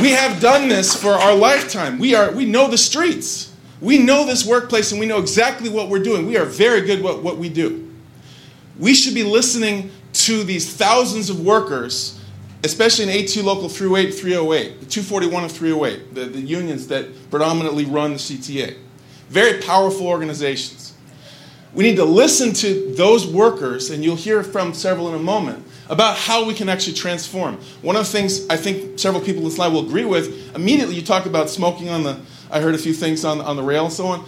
We have done this for our lifetime. We, are, we know the streets. We know this workplace and we know exactly what we're doing. We are very good at what, we do. We should be listening to these thousands of workers, especially in ATU Local 308, 308, the 241 of 308, the, the unions that predominantly run the CTA. Very powerful organizations. We need to listen to those workers, and you'll hear from several in a moment, about how we can actually transform. One of the things I think several people in this slide will agree with, immediately you talk about smoking on the, I heard a few things on, on the rail and so on.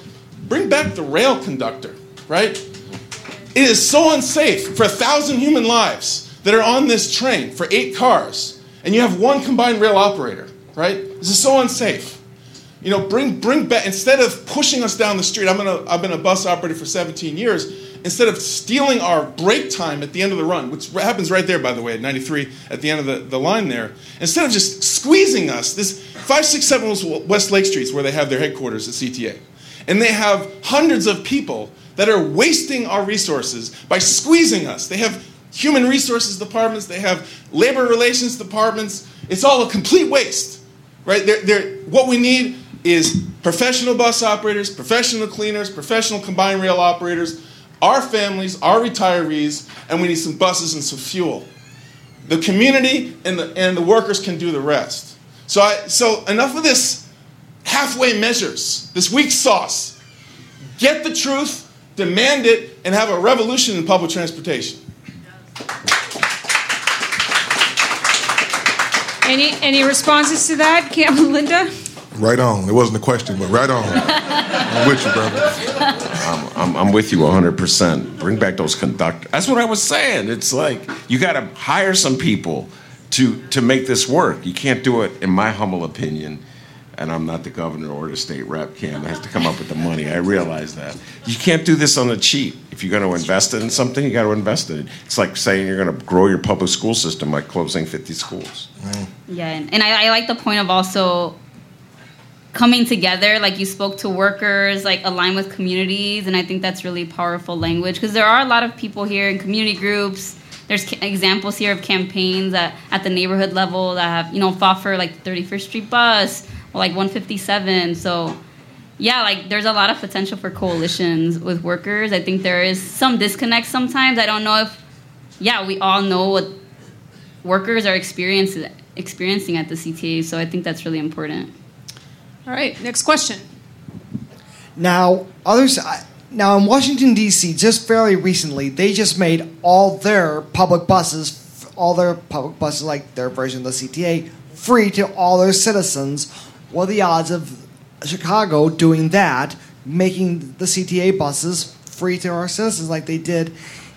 Bring back the rail conductor, right? It is so unsafe for a thousand human lives that are on this train for eight cars, and you have one combined rail operator, right? This is so unsafe. You know, bring bring back instead of pushing us down the street. I'm gonna I've been a bus operator for 17 years. Instead of stealing our break time at the end of the run, which happens right there, by the way, at 93 at the end of the, the line there, instead of just squeezing us, this 567 West Lake Streets where they have their headquarters at CTA. And they have hundreds of people that are wasting our resources by squeezing us. They have human resources departments, they have labor relations departments. It's all a complete waste, right? They're, they're, what we need is professional bus operators, professional cleaners, professional combined rail operators, our families, our retirees, and we need some buses and some fuel. The community and the, and the workers can do the rest. So, I, so enough of this halfway measures, this weak sauce. Get the truth, demand it, and have a revolution in public transportation. Any any responses to that, Kam and Lynda? Right on. It wasn't a question, but right on. I'm with you, brother. I'm, I'm, I'm with you 100%. Bring back those conductors. That's what I was saying. It's like you got to hire some people to, to make this work. You can't do it, in my humble opinion, and I'm not the governor or the state rep, Kam. I have to come up with the money. I realize that. You can't do this on the cheap. If you're going to invest in something, you got to invest in it. It's like saying you're going to grow your public school system by closing 50 schools. Yeah, and, and I, I like the point of also coming together like you spoke to workers like align with communities and i think that's really powerful language. Because there are a lot of people here in community groups. There's examples here of campaigns at, at the neighborhood level that have you know fought for like 31st street bus or like 157 so yeah like there's a lot of potential for coalitions with workers. I think there is some disconnect sometimes. I don't know if yeah we all know what workers are experiencing experiencing at the cta so i think that's really important All right, next question. Now, others. Now, in Washington D.C., just fairly recently, they just made all their public buses, all their public buses, like their version of the CTA, free to all their citizens. What are the odds of Chicago doing that, making the CTA buses free to our citizens, like they did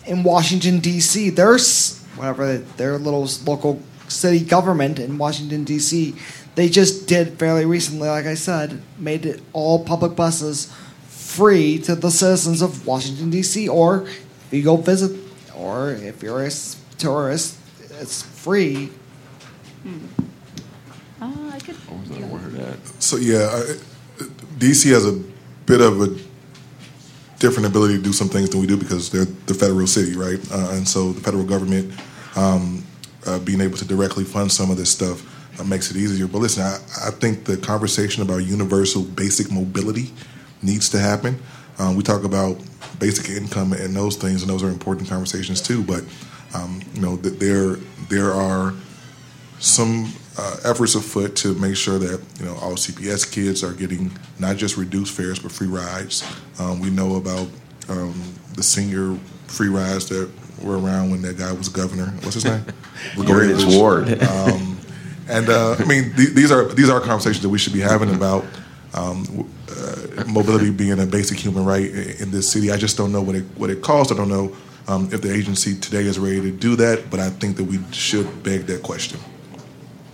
in Washington D.C.? There's whatever their little local city government in Washington D.C. They just did fairly recently, like I said, made it all public buses free to the citizens of Washington D.C. Or if you go visit, or if you're a tourist, it's free. Hmm. Oh, I could. So yeah, uh, DC has a bit of a different ability to do some things than we do because they're the federal city, right? Uh, and so the federal government um, uh, being able to directly fund some of this stuff uh, makes it easier. But listen, I, I, think the conversation about universal basic mobility needs to happen. Um, we talk about basic income and those things, and those are important conversations too. But um, you know, there there are some uh, efforts afoot to make sure that you know all CPS kids are getting not just reduced fares but free rides. Um, we know about um, the senior free rides that were around when that guy was governor. What's his name? Gregorius Ward. Um, and uh, I mean, th- these are these are conversations that we should be having about um, uh, mobility being a basic human right in this city. I just don't know what it what it costs. I don't know um, if the agency today is ready to do that. But I think that we should beg that question.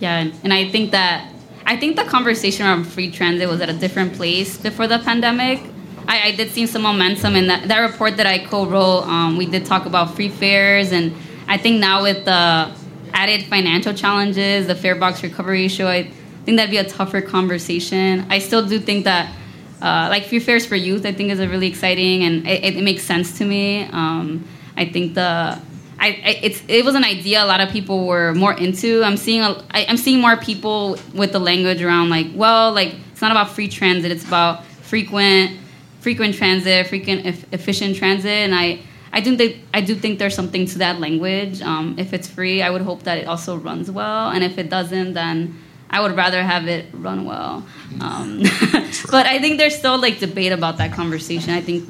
Yeah, and I think that I think the conversation around free transit was at a different place before the pandemic. I, I did see some momentum in that, that report that I co-wrote. Um, we did talk about free fares, and I think now with the added financial challenges, the fare box recovery issue, I think that'd be a tougher conversation. I still do think that, uh, like free fares for youth, I think is a really exciting, and it, it makes sense to me. Um, I think the I, I, it's it was an idea a lot of people were more into. I'm seeing a, I, I'm seeing more people with the language around like, well, like it's not about free transit. It's about frequent frequent transit, frequent e- efficient transit, and I I do think I do think there's something to that language. Um, if it's free, I would hope that it also runs well, and if it doesn't, then I would rather have it run well. Um, but I think there's still like debate about that conversation. I think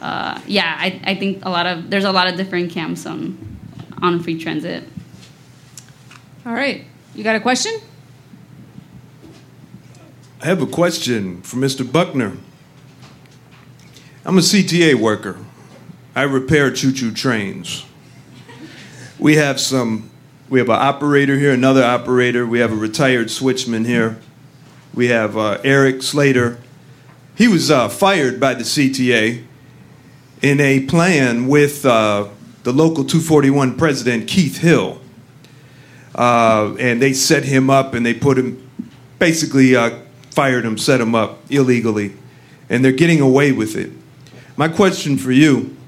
uh, yeah, I, I think a lot of there's a lot of different camps on on free transit. All right, you got a question? I have a question for Mr. Buckner. I'm a CTA worker. I repair choo-choo trains. We have some. We have an operator here, another operator. We have a retired switchman here. We have uh, Eric Slater. He was uh, fired by the CTA in a plan with uh, the local 241 president, Keith Hill. Uh, and they set him up and they put him, basically uh, fired him, set him up illegally. And they're getting away with it. My question for you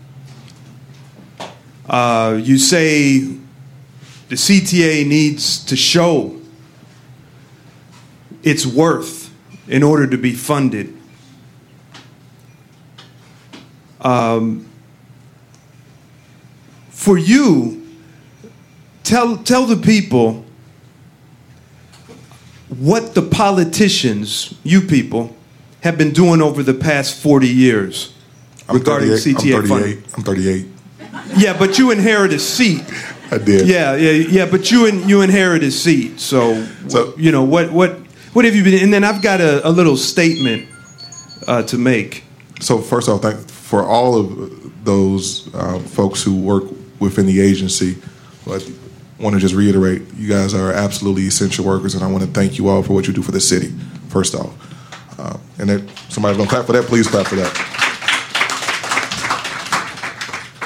uh, you say the CTA needs to show its worth in order to be funded. Um, for you, tell, tell the people what the politicians, you people, have been doing over the past 40 years I'm regarding CTA I'm funding. I'm 38. Yeah, but you inherit a seat. I did. Yeah, yeah, yeah. But you in, you inherit a seat. So, So- you know what what what have you been? And then I've got a, a little statement uh, to make. So first off, thank for all of those uh, folks who work within the agency. I want to just reiterate, you guys are absolutely essential workers, and I want to thank you all for what you do for the city. First off, uh, and that somebody's gonna clap for that. Please clap for that.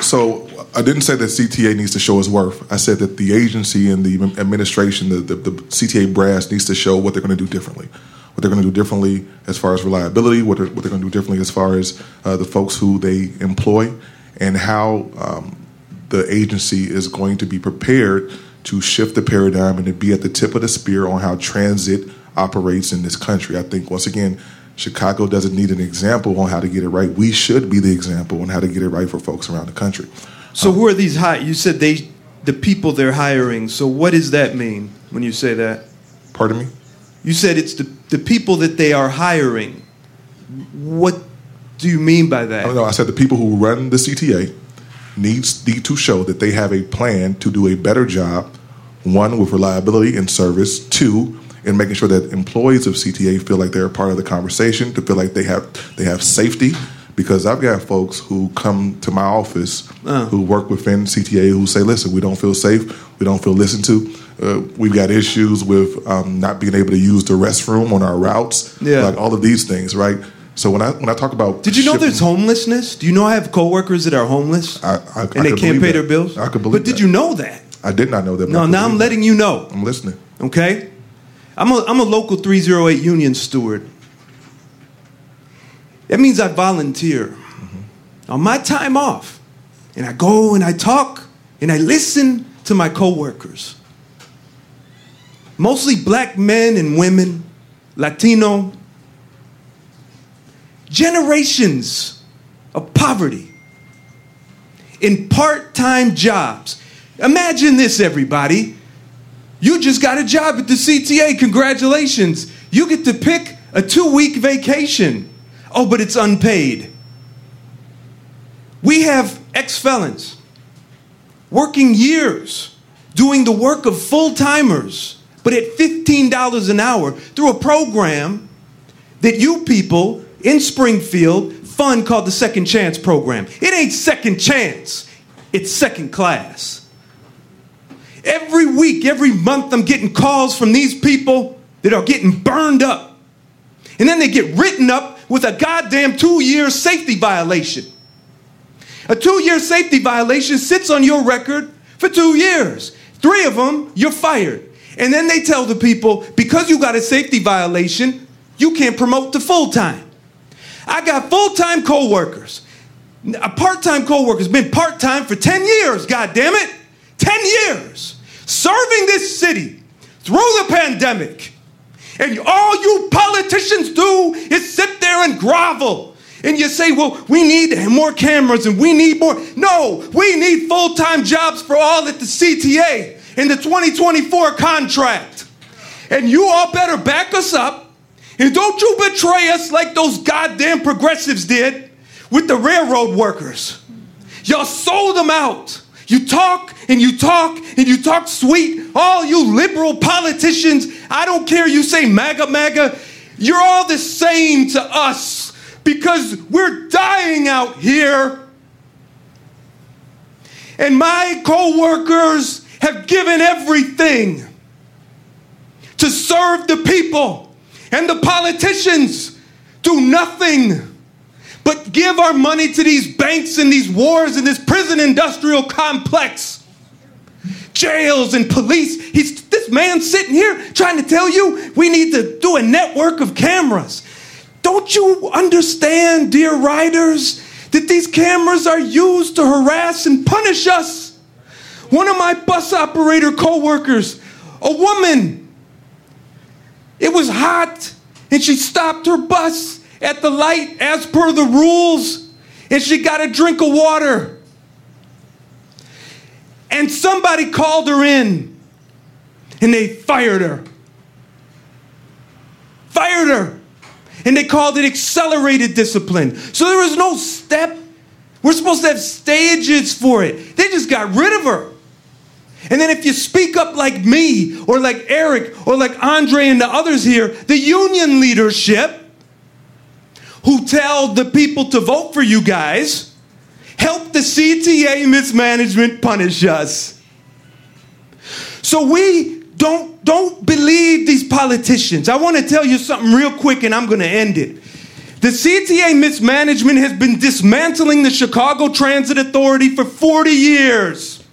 So I didn't say that CTA needs to show its worth. I said that the agency and the administration, the, the, the CTA brass, needs to show what they're going to do differently. What they're going to do differently as far as reliability, what they're, what they're going to do differently as far as uh, the folks who they employ, and how um, the agency is going to be prepared to shift the paradigm and to be at the tip of the spear on how transit operates in this country. I think, once again, Chicago doesn't need an example on how to get it right. We should be the example on how to get it right for folks around the country. So who are these high? You said they the people they're hiring. So what does that mean when you say that? Pardon me? You said it's the the people that they are hiring. What do you mean by that? Oh, I don't know. I said the people who run the CTA needs need to show that they have a plan to do a better job. One with reliability and service. Two, in making sure that employees of CTA feel like they're a part of the conversation, to feel like they have they have safety. Because I've got folks who come to my office Uh. who work within CTA who say, "Listen, we don't feel safe. We don't feel listened to. Uh, we've got issues with um, not being able to use the restroom on our routes. Yeah. like all of these things, right? So when I when I talk about Did you know shipping- there's homelessness? Do you know I have coworkers that are homeless I, I, and I they can't pay that. their bills? I could believe But did you know that? I did not know that. No, now I'm letting that. you know. I'm listening. Okay? I'm a, I'm a local 308 union steward. That means I volunteer mm-hmm. on my time off. And I go and I talk and I listen to my coworkers. Mostly black men and women, Latino. Generations of poverty in part time jobs. Imagine this, everybody. You just got a job at the CTA. Congratulations. You get to pick a two week vacation. Oh, but it's unpaid. We have ex felons working years doing the work of full timers, but at $15 an hour through a program that you people in Springfield fund called the Second Chance Program. It ain't second chance, it's second class. Every week, every month, I'm getting calls from these people that are getting burned up. And then they get written up with a goddamn two year safety violation. A two year safety violation sits on your record for two years. Three of them, you're fired. And then they tell the people, because you got a safety violation, you can't promote to full time. I got full time co workers. A part time co worker's been part time for 10 years, God damn it. 10 years. Serving this city through the pandemic. And all you politicians do is sit there and grovel. And you say, well, we need more cameras and we need more. No, we need full time jobs for all at the CTA in the 2024 contract. And you all better back us up. And don't you betray us like those goddamn progressives did with the railroad workers. Y'all sold them out. You talk and you talk and you talk sweet. All you liberal politicians, I don't care you say MAGA, MAGA, you're all the same to us because we're dying out here. And my co workers have given everything to serve the people, and the politicians do nothing but give our money to these banks and these wars and this prison industrial complex. Jails and police. He's this man sitting here trying to tell you we need to do a network of cameras. Don't you understand, dear riders, that these cameras are used to harass and punish us? One of my bus operator co-workers, a woman, it was hot and she stopped her bus at the light as per the rules and she got a drink of water. And somebody called her in and they fired her. Fired her. And they called it accelerated discipline. So there was no step. We're supposed to have stages for it. They just got rid of her. And then if you speak up like me or like Eric or like Andre and the others here, the union leadership who tell the people to vote for you guys help the CTA mismanagement punish us. So we don't don't believe these politicians. I want to tell you something real quick and I'm going to end it. The CTA mismanagement has been dismantling the Chicago Transit Authority for 40 years.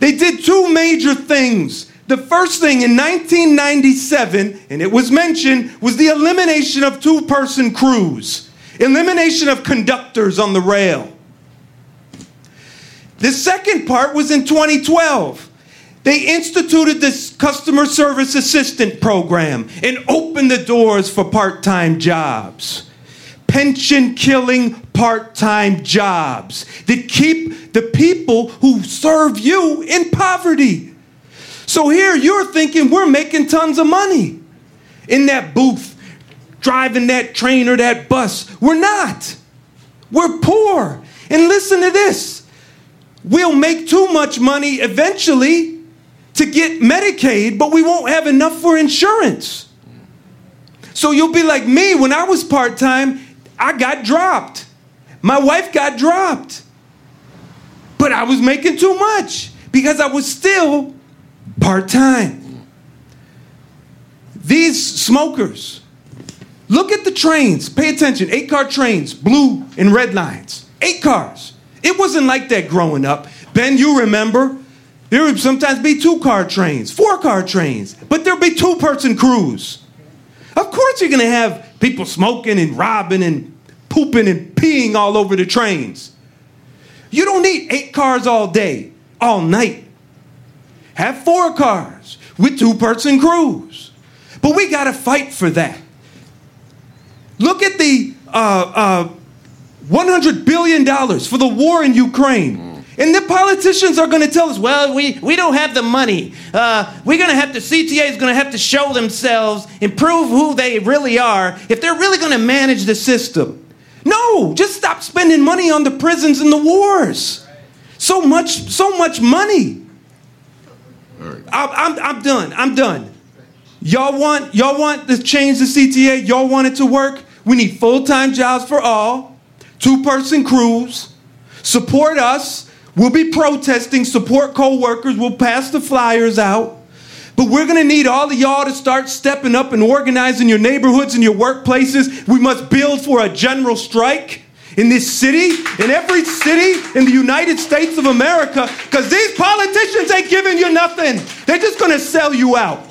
They did two major things. The first thing in 1997, and it was mentioned, was the elimination of two person crews, elimination of conductors on the rail. The second part was in 2012. They instituted this customer service assistant program and opened the doors for part time jobs. Pension killing part time jobs that keep the people who serve you in poverty. So here you're thinking we're making tons of money in that booth, driving that train or that bus. We're not. We're poor. And listen to this we'll make too much money eventually to get Medicaid, but we won't have enough for insurance. So you'll be like me when I was part time, I got dropped. My wife got dropped. But I was making too much because I was still part time. These smokers, look at the trains. Pay attention. Eight car trains, blue and red lines. Eight cars. It wasn't like that growing up. Ben, you remember? There would sometimes be two car trains, four car trains, but there'd be two person crews. Of course, you're going to have people smoking and robbing and pooping and peeing all over the trains. You don't need eight cars all day, all night. Have four cars with two person crews. But we got to fight for that. Look at the uh, uh, $100 billion for the war in Ukraine. And the politicians are going to tell us, well, we, we don't have the money. Uh, we're going to have to, CTA is going to have to show themselves and prove who they really are if they're really going to manage the system. No, just stop spending money on the prisons and the wars. So much, so much money. I, I'm, I'm done. I'm done. Y'all want, y'all want to change the CTA? Y'all want it to work? We need full time jobs for all, two person crews. Support us. We'll be protesting, support co workers. We'll pass the flyers out. But we're going to need all of y'all to start stepping up and organizing your neighborhoods and your workplaces. We must build for a general strike in this city, in every city in the United States of America, because these politicians ain't giving you nothing. They're just going to sell you out.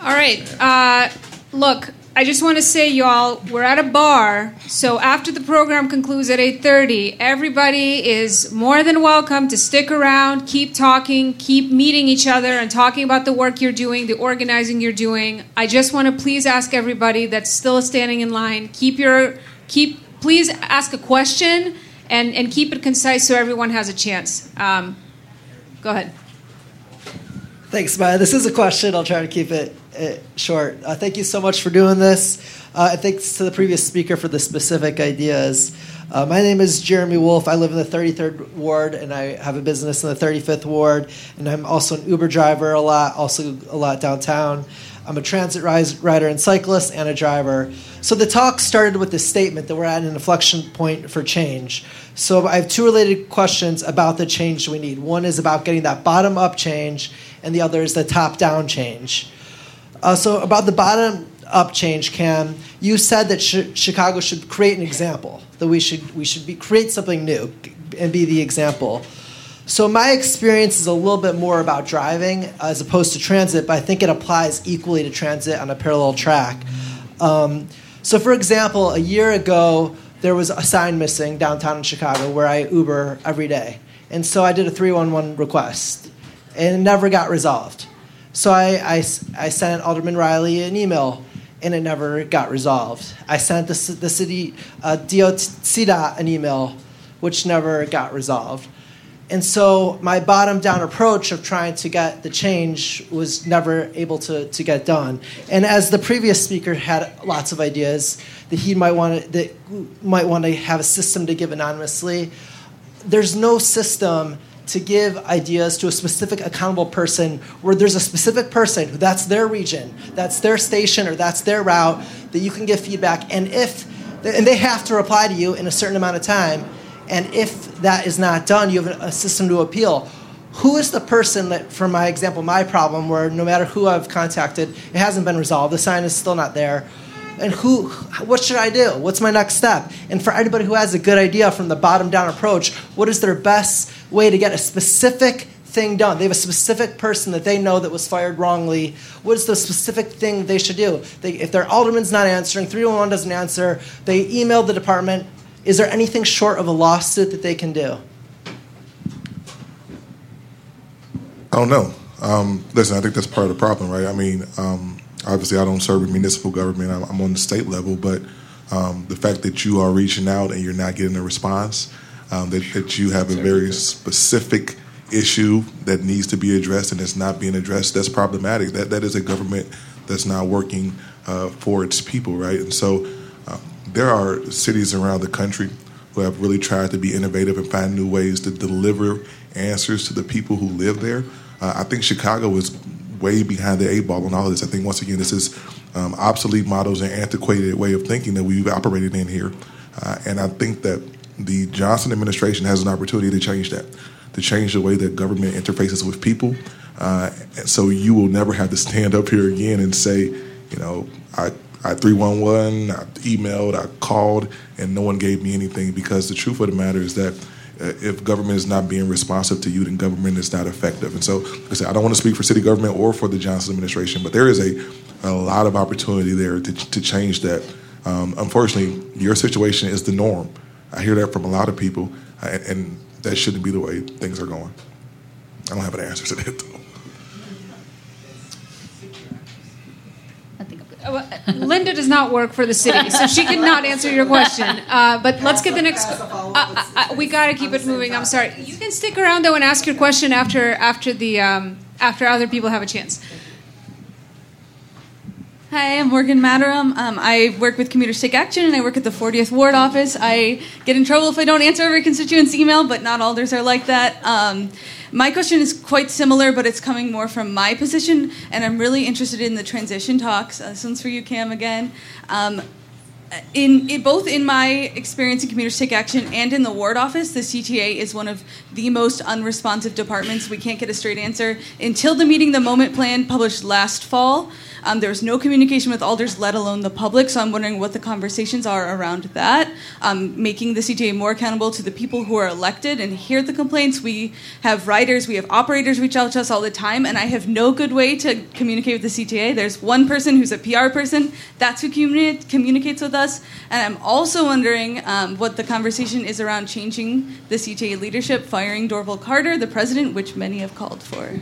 All right. Uh, look, I just want to say, y'all, we're at a bar, so after the program concludes at 8:30, everybody is more than welcome to stick around, keep talking, keep meeting each other, and talking about the work you're doing, the organizing you're doing. I just want to please ask everybody that's still standing in line, keep your keep please ask a question and and keep it concise so everyone has a chance. Um, go ahead. Thanks, Maya. This is a question. I'll try to keep it, it short. Uh, thank you so much for doing this. Uh, thanks to the previous speaker for the specific ideas. Uh, my name is Jeremy Wolf. I live in the 33rd Ward, and I have a business in the 35th Ward. And I'm also an Uber driver a lot, also a lot downtown. I'm a transit rider and cyclist and a driver. So the talk started with the statement that we're at an inflection point for change. So I have two related questions about the change we need. One is about getting that bottom up change, and the other is the top down change. Uh, so about the bottom up change, Kam, you said that sh- Chicago should create an example. That we should we should be create something new and be the example. So my experience is a little bit more about driving as opposed to transit, but I think it applies equally to transit on a parallel track. Um, so, for example, a year ago, there was a sign missing downtown in Chicago where I Uber every day. And so I did a 311 request, and it never got resolved. So I, I, I sent Alderman Reilly an email, and it never got resolved. I sent the, the city uh, DOT CDOT an email, which never got resolved. And so my bottom down approach of trying to get the change was never able to, to get done. And as the previous speaker had lots of ideas that he might want to that might want to have a system to give anonymously, there's no system to give ideas to a specific accountable person where there's a specific person who that's their region, that's their station, or that's their route that you can give feedback. And if and they have to reply to you in a certain amount of time and if that is not done, you have a system to appeal. Who is the person that, for my example, my problem, where no matter who I've contacted, it hasn't been resolved, the sign is still not there. And who, what should I do? What's my next step? And for anybody who has a good idea from the bottom down approach, what is their best way to get a specific thing done? They have a specific person that they know that was fired wrongly. What is the specific thing they should do? They, if their alderman's not answering, 311 doesn't answer, they email the department, is there anything short of a lawsuit that they can do? I don't know. Um, listen, I think that's part of the problem, right? I mean, um, obviously, I don't serve in municipal government. I'm, I'm on the state level, but um, the fact that you are reaching out and you're not getting a response, um, that, that you have a very specific issue that needs to be addressed and it's not being addressed, that's problematic. That that is a government that's not working uh, for its people, right? And so there are cities around the country who have really tried to be innovative and find new ways to deliver answers to the people who live there. Uh, I think Chicago is way behind the eight ball on all of this. I think once again, this is um, obsolete models and antiquated way of thinking that we've operated in here, uh, and I think that the Johnson administration has an opportunity to change that, to change the way that government interfaces with people. Uh, so you will never have to stand up here again and say, you know, I I 311, I emailed, I called, and no one gave me anything because the truth of the matter is that uh, if government is not being responsive to you, then government is not effective. And so, like I said, I don't want to speak for city government or for the Johnson administration, but there is a, a lot of opportunity there to, to change that. Um, unfortunately, your situation is the norm. I hear that from a lot of people, uh, and, and that shouldn't be the way things are going. I don't have an answer to that, though. Uh, Lynda does not work for the city, so she cannot answer your question. Uh, but let's get the next. Uh, uh, uh we got to keep it moving. I'm sorry. You can stick around though and ask your question after after the um, after other people have a chance. Hi, I'm Morgan Mataram. Um, I work with Commuters Take Action and I work at the 40th Ward office. I get in trouble if I don't answer every constituent's email, but not alders are like that. Um, my question is quite similar, but it's coming more from my position, and I'm really interested in the transition talks. Uh, this one's for you, Kam, again. Um, in, in, both in my experience in Commuters Take Action and in the ward office, the CTA is one of the most unresponsive departments. We can't get a straight answer until the meeting the moment plan published last fall. Um, there was no communication with alders, let alone the public. So I'm wondering what the conversations are around that. Um, making the CTA more accountable to the people who are elected and hear the complaints. We have writers, we have operators reach out to us all the time, and I have no good way to communicate with the CTA. There's one person who's a PR person. That's who communi- communicates with us. And I'm also wondering um, what the conversation is around changing the CTA leadership, firing Dorval Carter, the president, which many have called for.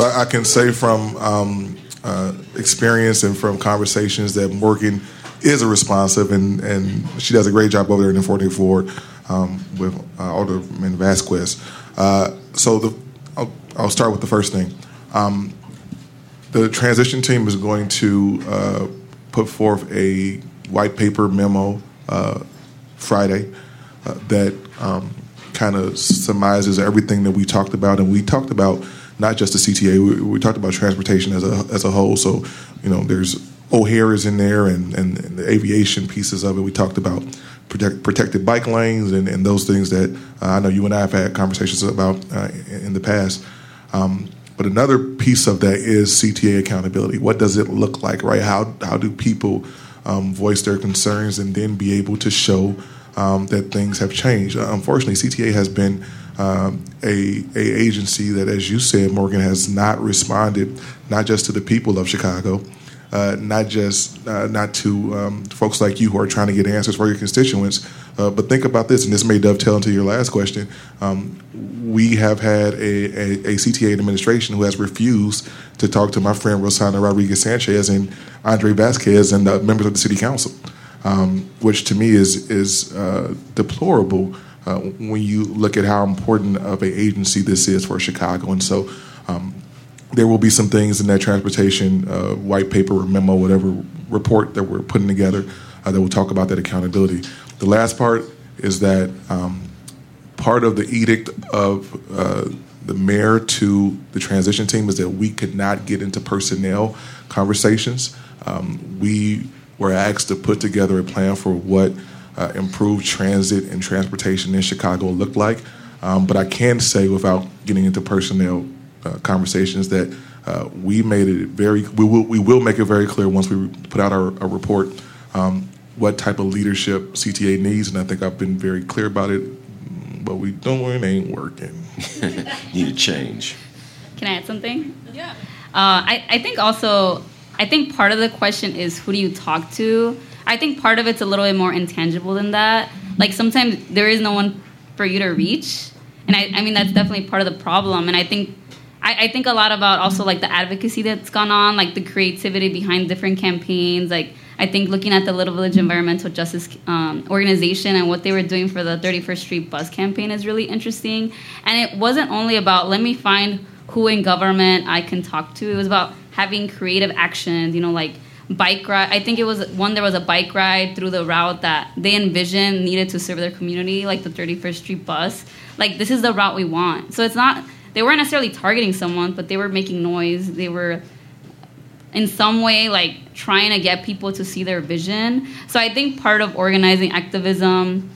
So I, I can say from um, uh, experience and from conversations that Morgan is a responsive, and, and she does a great job over there in the 40th Ward um, with uh, Alderman Vasquez. Uh, so the, I'll, I'll, start with the first thing. Um, the transition team is going to uh, put forth a white paper memo uh, Friday uh, that um, kind of summarizes everything that we talked about, and we talked about not just the CTA. We, we, talked about transportation as a as a whole. So, you know, there's O'Hare is in there, and, and, and the aviation pieces of it. We talked about protect, protected bike lanes and, and those things that uh, I know you and I have had conversations about uh, in the past. Um, but another piece of that is CTA accountability. What does it look like, right? How how do people um, voice their concerns and then be able to show um, that things have changed? Uh, unfortunately, CTA has been um, a, a agency that, as you said, Morgan, has not responded not just to the people of Chicago, uh, not just uh, not to um, folks like you who are trying to get answers for your constituents, uh, but think about this, and this may dovetail into your last question. Um, we have had a, a, a, CTA administration who has refused to talk to my friend Rossana Rodriguez Sanchez and Andre Vasquez and the members of the city council, um, which to me is is uh, deplorable uh, when you look at how important of an agency this is for Chicago. And so um, there will be some things in that transportation uh, white paper or memo, whatever report that we're putting together uh, that will talk about that accountability. The last part is that um, part of the edict of uh, the mayor to the transition team is that we could not get into personnel conversations. Um, we were asked to put together a plan for what uh, improved transit and transportation in Chicago look like. Um, but I can say, without getting into personnel uh, conversations, that uh, we made it very. We will we will make it very clear once we put out our, our report um, what type of leadership CTA needs, and I think I've been very clear about it. But we don't. It ain't working. Need a change. Can I add something? Yeah. Uh, I, I think also I think part of the question is who do you talk to I think part of it's a little bit more intangible than that. Like sometimes there is no one for you to reach, and I, I mean that's definitely part of the problem. And I think I, I, think a lot about also like the advocacy that's gone on, like the creativity behind different campaigns. Like I think looking at the Little Village Environmental Justice um, Organization and what they were doing for the 31st Street bus campaign is really interesting. And it wasn't only about let me find who in government I can talk to. It was about having creative actions. You know, like bike ride. I think it was one. There was a bike ride through the route that they envisioned needed to serve their community, like the 31st Street bus. Like this is the route we want. So it's not. They weren't necessarily targeting someone, but they were making noise. They were in some way like trying to get people to see their vision. So I think part of organizing activism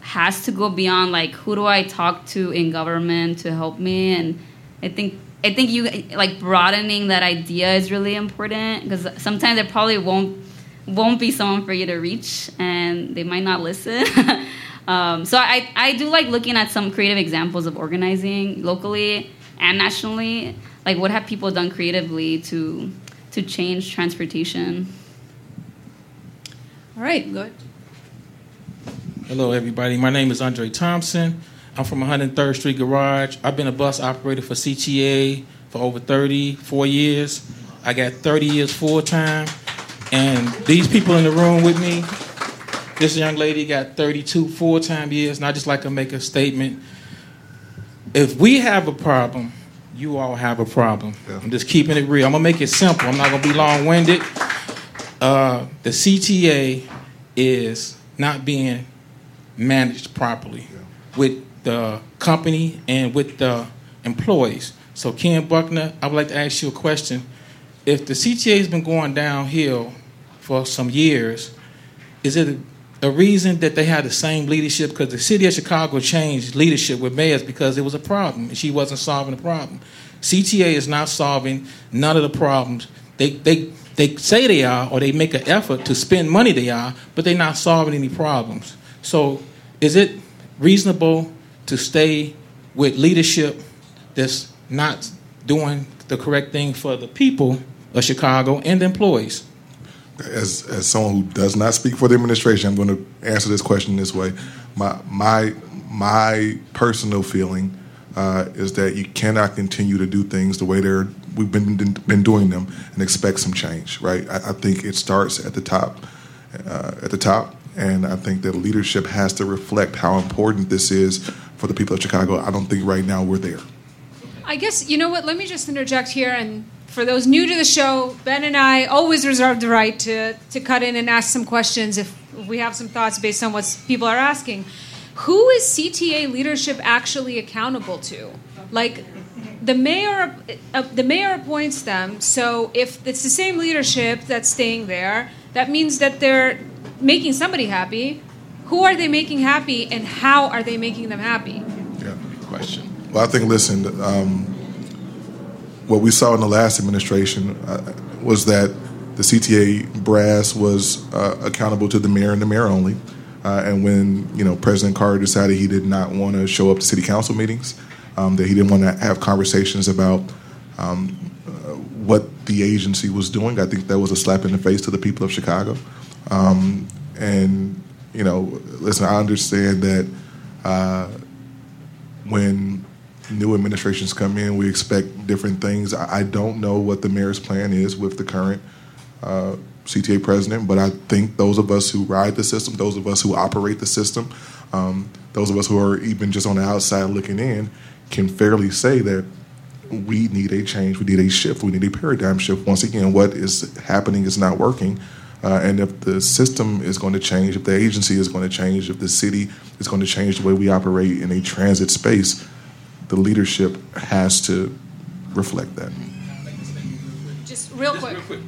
has to go beyond like who do I talk to in government to help me and I think I think you like broadening that idea is really important because sometimes there probably won't won't be someone for you to reach and they might not listen. um, so I, I do like looking at some creative examples of organizing locally and nationally. Like what have people done creatively to to change transportation? All right, good. Hello, everybody. My name is Andre Thompson. I'm from 103rd Street Garage. I've been a bus operator for CTA for over 34 years. I got 30 years full time. And these people in the room with me, this young lady got 32 full time years. And I just like to make a statement. If we have a problem, you all have a problem. Yeah. I'm just keeping it real. I'm going to make it simple. I'm not going to be long winded. Uh, the CTA is not being managed properly yeah. with the company and with the employees. So, Ken Buckner, I would like to ask you a question. If the CTA has been going downhill for some years, is it a, reason that they had the same leadership? Because the city of Chicago changed leadership with mayors because it was a problem and she wasn't solving the problem. CTA is not solving none of the problems. They, they, they say they are, or they make an effort to spend money they are, but they're not solving any problems. So, is it reasonable to stay with leadership that's not doing the correct thing for the people of Chicago and employees? As, as someone who does not speak for the administration, I'm going to answer this question this way. My, my, my personal feeling uh, is that you cannot continue to do things the way they're we've been been doing them and expect some change. Right? I, I think it starts at the top. Uh, at the top, and I think that leadership has to reflect how important this is for the people of Chicago. I don't think right now we're there. I guess, you know what, let me just interject here. And for those new to the show, Ben and I always reserve the right to, to cut in and ask some questions if we have some thoughts based on what people are asking. Who is CTA leadership actually accountable to? Like, the mayor, uh, the mayor appoints them. So if it's the same leadership that's staying there, that means that they're making somebody happy. Who are they making happy, and how are they making them happy? Yeah, question. Well, I think listen, um, what we saw in the last administration uh, was that the CTA brass was uh, accountable to the mayor and the mayor only. Uh, and when you know President Carter decided he did not want to show up to city council meetings, um, that he didn't want to have conversations about um, uh, what the agency was doing, I think that was a slap in the face to the people of Chicago. Um, and you know, listen, I understand that uh, when new administrations come in, we expect different things. I, don't know what the mayor's plan is with the current uh, CTA president, but I think those of us who ride the system, those of us who operate the system, um, those of us who are even just on the outside looking in, can fairly say that we need a change, we need a shift, we need a paradigm shift. Once again, what is happening is not working. Uh, and if the system is going to change, if the agency is going to change, if the city is going to change the way we operate in a transit space, the leadership has to reflect that. Just real quick. Just real quick.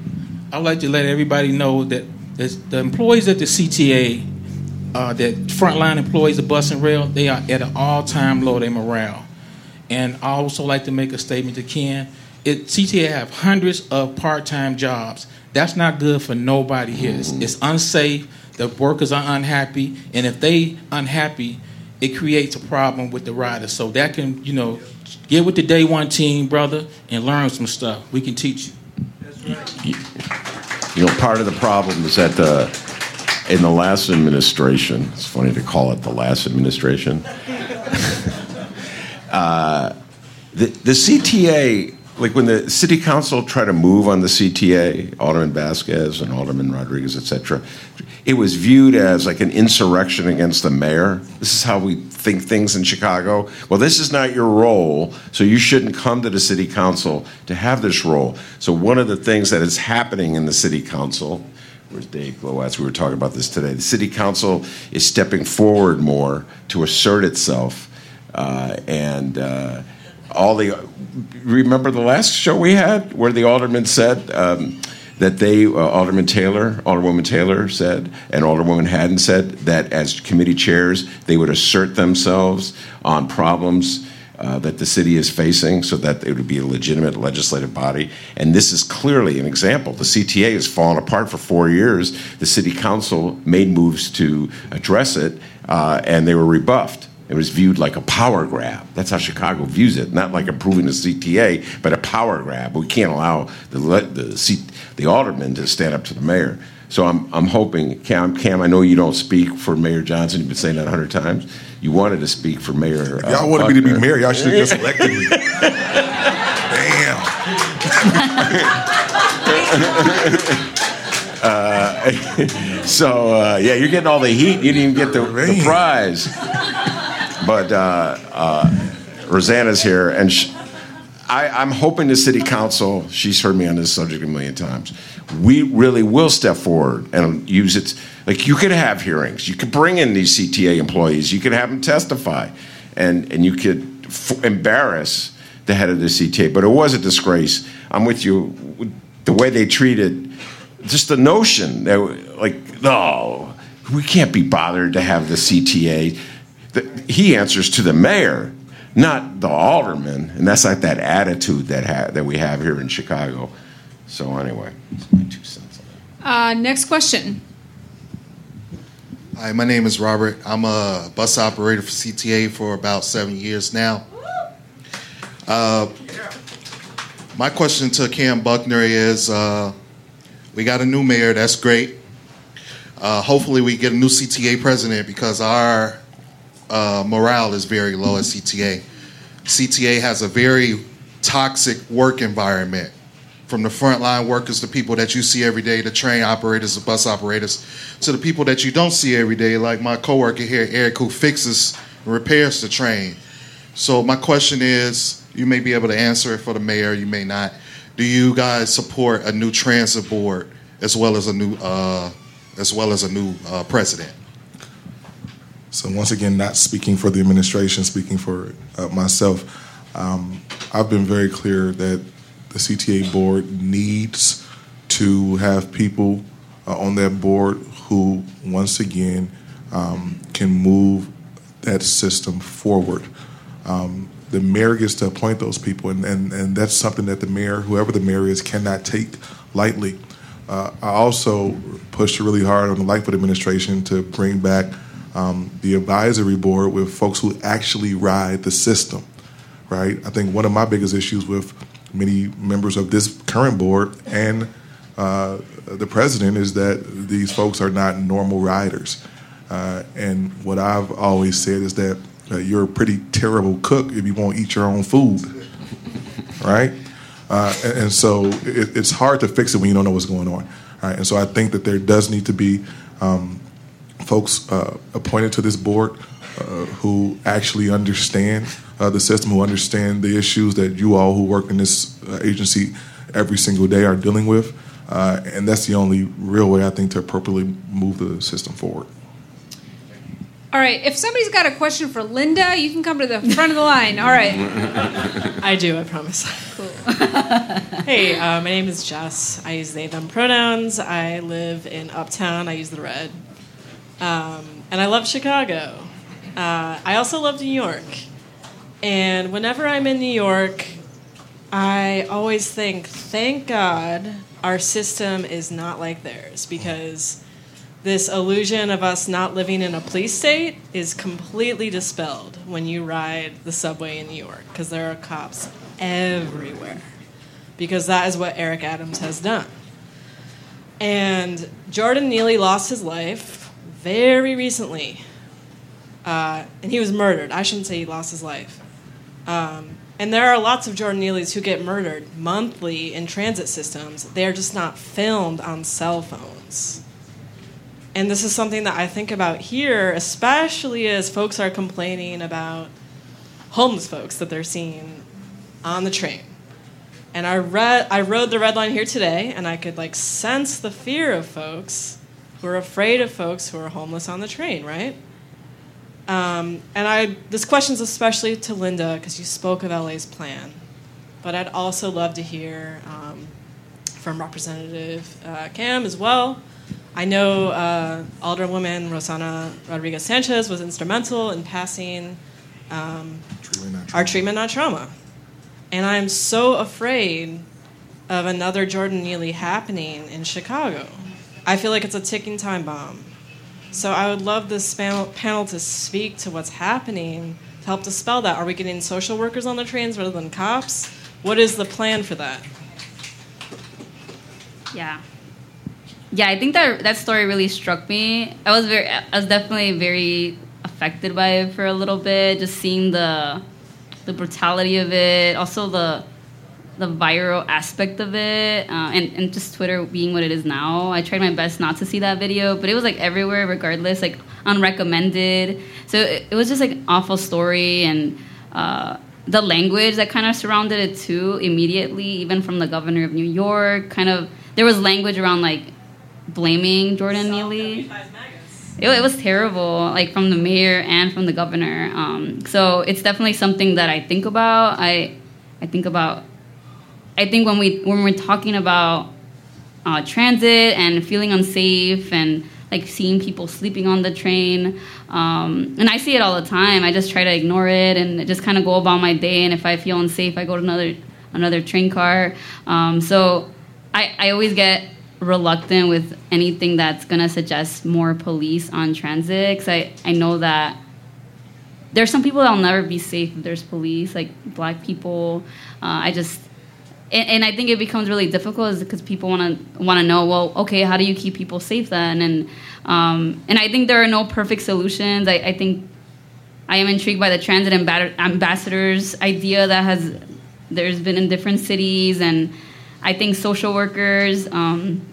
I'd like to let everybody know that the employees at the CTA, uh, that frontline employees of bus and rail, they are at an all-time low their morale. And I also like to make a statement to Ken. It, CTA have hundreds of part-time jobs that's not good for nobody here. It's, it's unsafe. The workers are unhappy, and if they unhappy, it creates a problem with the riders. So that can, you know, get with the day one team, brother, and learn some stuff. We can teach you. You know, part of the problem is that the in the last administration. It's funny to call it the last administration. uh, the, the CTA like when the city council tried to move on the CTA, Alderman Vasquez and Alderman Rodriguez, et cetera, it was viewed as like an insurrection against the mayor. This is how we think things in Chicago. Well, this is not your role, so you shouldn't come to the city council to have this role. So one of the things that is happening in the city council, where's Dave Glowacz? We were talking about this today. The city council is stepping forward more to assert itself, uh, and. Uh, all the remember the last show we had where the alderman said um, that they uh, alderman taylor alderwoman taylor said and alderwoman hadden said that as committee chairs they would assert themselves on problems uh, that the city is facing so that it would be a legitimate legislative body. And this is clearly an example. The CTA has fallen apart for four years. The city council made moves to address it, uh, and they were rebuffed. It was viewed like a power grab. That's how Chicago views it, not like approving the CTA, but a power grab. We can't allow the the, C, the alderman to stand up to the mayor. So I'm, I'm hoping, Kam, Kam, I know you don't speak for Mayor Johnson. You've been saying that a hundred times. You wanted to speak for Mayor. Uh, y'all wanted Buckner. me to be mayor. Y'all should have just elected me. Damn. Uh, so uh, yeah, you're getting all the heat. You didn't even get the, the prize. But uh, uh, Rossana's here, and sh- I, I'm hoping the city council. She's heard me on this subject a million times. We really will step forward and use it. Like you could have hearings. You could bring in these CTA employees. You could have them testify, and and you could f- embarrass the head of the CTA. But it was a disgrace. I'm with you. The way they treated just the notion that like no we can't be bothered to have the cta the, he answers to the mayor not the alderman and that's like that attitude that ha- that we have here in chicago so anyway my two cents Uh, next question. Hi, my name is Robert. I'm a bus operator for CTA for about seven years now. Uh, my question to Kam Buckner is uh, we got a new mayor, that's great. Uh, hopefully, we get a new CTA president because our uh, morale is very low at CTA. CTA has a very toxic work environment from the frontline workers, the people that you see every day, the train operators, the bus operators, to the people that you don't see every day, like my coworker here, Eric, who fixes and repairs the train. So my question is, you may be able to answer it for the mayor, you may not. Do you guys support a new transit board as well as a new, uh, as well as a new uh, president? So once again, not speaking for the administration, speaking for uh, myself, um, I've been very clear that the CTA board needs to have people uh, on that board who, once again, um, can move that system forward. Um, the mayor gets to appoint those people, and, and, and that's something that the mayor, whoever the mayor is, cannot take lightly. Uh, I also pushed really hard on the Lightfoot administration to bring back um, the advisory board with folks who actually ride the system, right? I think one of my biggest issues with many members of this current board and uh, the president is that these folks are not normal riders. Uh, and what I've always said is that uh, you're a pretty terrible cook if you won't eat your own food, right? Uh, and, and, so it, it's hard to fix it when you don't know what's going on, right? And so I think that there does need to be um, folks uh, appointed to this board uh, who actually understand uh, the system, who understand the issues that you all who work in this uh, agency every single day are dealing with. Uh, and that's the only real way I think to appropriately move the system forward. All right, if somebody's got a question for Lynda, you can come to the front of the line. All right. I do, I promise. Cool. hey, uh, my name is Jess. I use they, them pronouns. I live in Uptown. I use the red. Um, and I love Chicago. Uh, I also love New York. And whenever I'm in New York, I always think, thank God our system is not like theirs because this illusion of us not living in a police state is completely dispelled when you ride the subway in New York because there are cops everywhere because that is what Eric Adams has done. And Jordan Neely lost his life very recently. Uh, and he was murdered. I shouldn't say he lost his life. Um, And there are lots of Jordan Neelys who get murdered monthly in transit systems. They are just not filmed on cell phones. And this is something that I think about here, especially as folks are complaining about homeless folks that they're seeing on the train. And I read I rode the red line here today and I could like sense the fear of folks who are afraid of folks who are homeless on the train, right? Um, and I this question's especially to Lynda because you spoke of LA's plan, but I'd also love to hear um, from Representative uh, Kam as well. I know uh, Alderwoman Rossana Rodriguez Sanchez was instrumental in passing um, Treatment, our treatment not trauma. And I'm so afraid of another Jordan Neely happening in Chicago. I feel like it's a ticking time bomb. So I would love this panel, to speak to what's happening to help dispel that. Are we getting social workers on the trains rather than cops? What is the plan for that? Yeah. Yeah, I think that that story really struck me. I was very I was definitely very affected by it for a little bit, just seeing the the brutality of it, also the the viral aspect of it, uh, and and just Twitter being what it is now. I tried my best not to see that video, but it was like everywhere, regardless, like unrecommended. So it, it was just like an awful story, and uh, the language that kind of surrounded it too. Immediately, even from the governor of New York, kind of there was language around like blaming Jordan Neely. It, it, was terrible, like from the mayor and from the governor. Um, so it's definitely something that I think about. I I think about. I think when we when we're talking about uh, transit and feeling unsafe and like seeing people sleeping on the train, um, and I see it all the time. I just try to ignore it and just kind of go about my day. And if I feel unsafe, I go to another another train car. Um, so I I always get reluctant with anything that's to suggest more police on transit because I, I know that there's some people that'll never be safe if there's police like black people uh, i just and, and, i think it becomes really difficult because people want to want to know well okay how do you keep people safe then and um, and i think there are no perfect solutions i, I think i am intrigued by the transit ambassadors idea that has there's been in different cities and I think social workers. Um,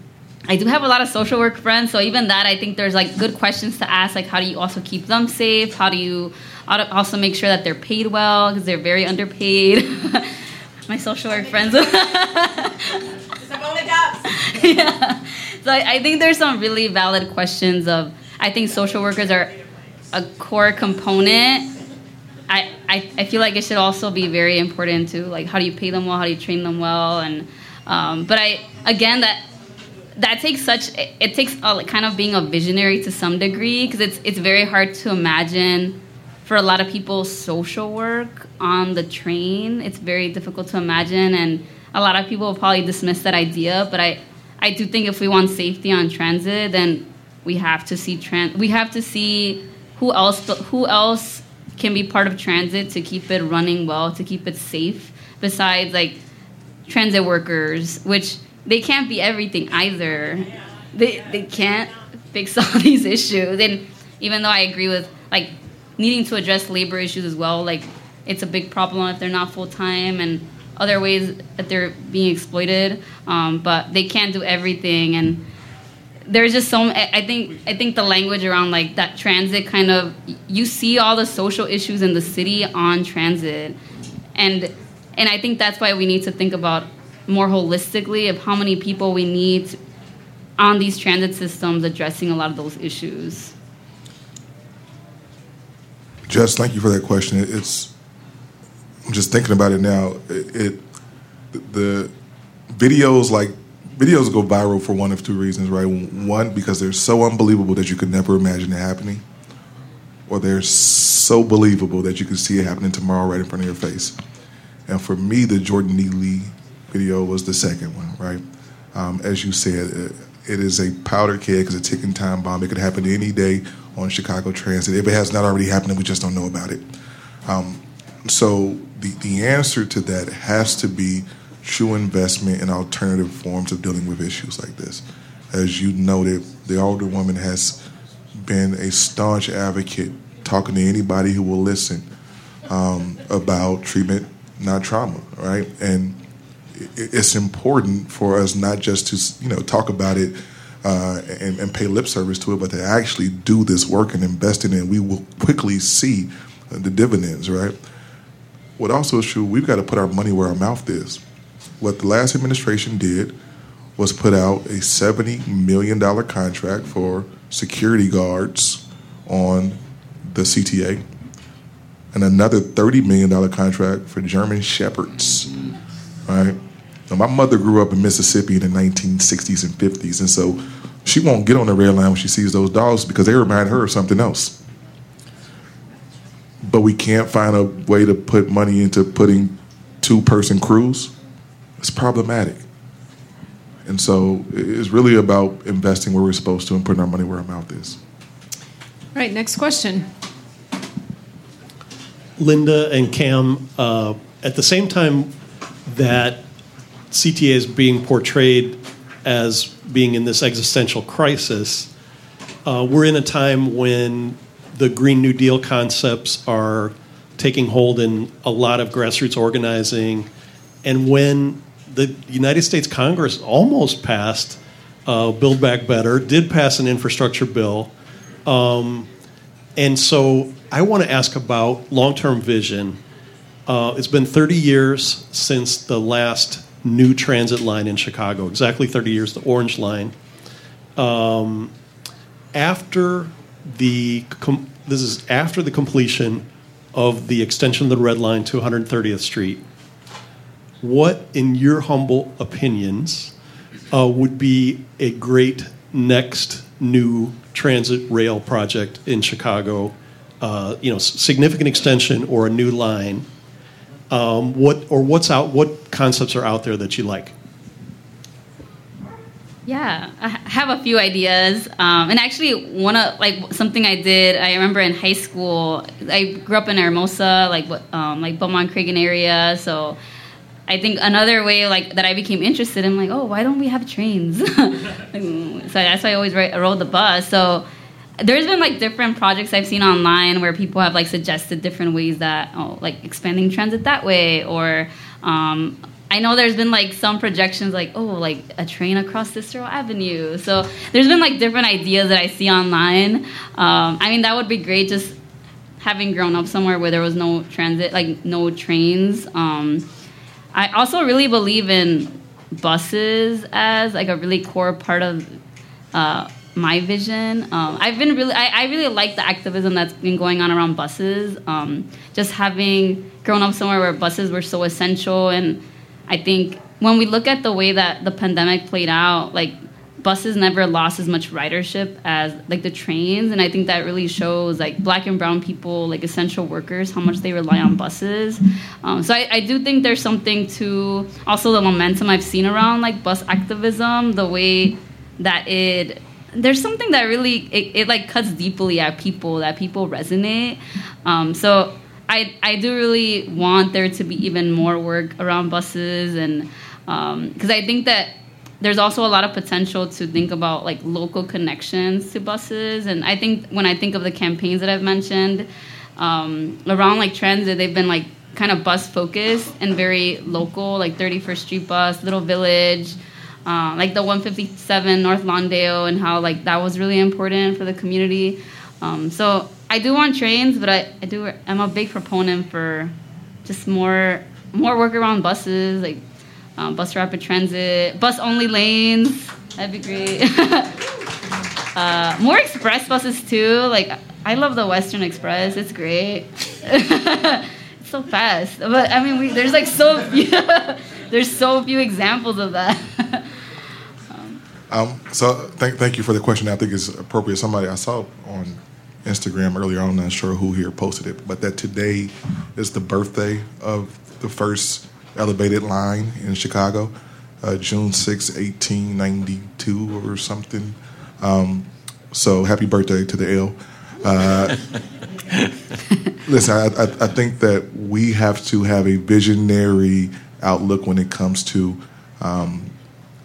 I do have a lot of social work friends, so even that, I think there's like good questions to ask. Like, how do you also keep them safe? How do you also make sure that they're paid well because they're very underpaid? My social work friends. yeah. So I, I think there's some really valid questions of. I think social workers are a core component I, I, I feel like it should also be very important to like how do you pay them well, how do you train them well, and um, but I again that that takes such it, it takes a, kind of being a visionary to some degree because it's it's very hard to imagine for a lot of people social work on the train. It's very difficult to imagine, and a lot of people will probably dismiss that idea. But I I do think if we want safety on transit, then we have to see trans we have to see who else who else can be part of transit to keep it running well to keep it safe besides like transit workers, which they can't be everything either. They they can't fix all these issues. And even though I agree with like needing to address labor issues as well, like it's a big problem if they're not full time and other ways that they're being exploited. Um, but they can't do everything and there's just so I think I think the language around like that transit kind of you see all the social issues in the city on transit and and I think that's why we need to think about more holistically of how many people we need on these transit systems addressing a lot of those issues. Jess, thank you for that question. It's I'm just thinking about it now. It, it the videos like videos go viral for one of two reasons, right? One because they're so unbelievable that you could never imagine it happening, or they're so believable that you can see it happening tomorrow right in front of your face. And for me, the Jordan Neely video was the second one, right? Um, as you said, it, it is a powder keg, it's a ticking time bomb. It could happen any day on Chicago Transit. If it has not already happened, we just don't know about it. Um, so the, the answer to that has to be true investment in alternative forms of dealing with issues like this. As you noted, the Alderwoman has been a staunch advocate, talking to anybody who will listen um, about treatment not trauma, right? And it's important for us not just to you know talk about it uh, and, and, pay lip service to it, but to actually do this work and invest in it. We will quickly see the dividends, right? What also is true, we've got to put our money where our mouth is. What the last administration did was put out a $70 million contract for security guards on the CTA and another $30 million contract for German Shepherds, right? Now, my mother grew up in Mississippi in the 1960s and 50s, and so she won't get on the red line when she sees those dogs because they remind her of something else. But we can't find a way to put money into putting two person crews. It's problematic. And so it's really about investing where we're supposed to and putting our money where our mouth is. All right, next question. Lynda and Kam, uh, at the same time that CTA is being portrayed as being in this existential crisis, uh, we're in a time when the Green New Deal concepts are taking hold in a lot of grassroots organizing, and when the United States Congress almost passed uh, Build Back Better, did pass an infrastructure bill. Um, and so I want to ask about long term vision. Uh, it's been 30 years since the last new transit line in Chicago, exactly 30 years, the Orange Line. Um, after the com- this is after the completion of the extension of the Red Line to 130th Street. What, in your humble opinions, uh, would be a great next new transit rail project in Chicago? Uh, you know, significant extension or a new line um, what or what's out? What concepts are out there that you like? Yeah, I have a few ideas, um, and actually, one of like something I did. I remember in high school, I grew up in Hermosa, like um, like Belmont Cragin area. So, I think another way like that I became interested in, like, oh, why don't we have trains? so that's why I always rode the bus. So there's been like different projects I've seen online where people have like suggested different ways that oh like expanding transit that way or um, I know there's been like some projections like oh like a train across Cicero Avenue. So there's been like different ideas that I see online. Um, I mean that would be great just having grown up somewhere where there was no transit like no trains. Um, I also really believe in buses as like a really core part of uh, my vision. Um, I've been really, I, I, really like the activism that's been going on around buses. Um, just having grown up somewhere where buses were so essential, and I think when we look at the way that the pandemic played out, like buses never lost as much ridership as like the trains, and I think that really shows like black and brown people, like essential workers, how much they rely on buses. Um, so I, I do think there's something to also the momentum I've seen around like bus activism, the way that it there's something that really it, it, like cuts deeply at people that people resonate. Um, so I, I do really want there to be even more work around buses and because um, i think that there's also a lot of potential to think about like local connections to buses. And i think when i think of the campaigns that i've mentioned um, around like transit they've been like kind of bus focused and very local like 31st street bus little village uh, like the 157 North Lawndale and how like that was really important for the community. Um, so I do want trains, but I, I do I'm a big proponent for just more more work around buses, like um, bus rapid transit, bus only lanes. That'd be great. uh, more express buses too. Like I love the Western Express. It's great. it's so fast. But I mean, we, there's like so there's so few examples of that. Um, so thank thank you for the question. I think it's appropriate. Somebody I saw on Instagram earlier. I'm not sure who here posted it, but that today is the birthday of the first elevated line in Chicago, uh, June 6, 1892 or something. Um, so happy birthday to the L. Uh, listen, I, I, I, think that we have to have a visionary outlook when it comes to um,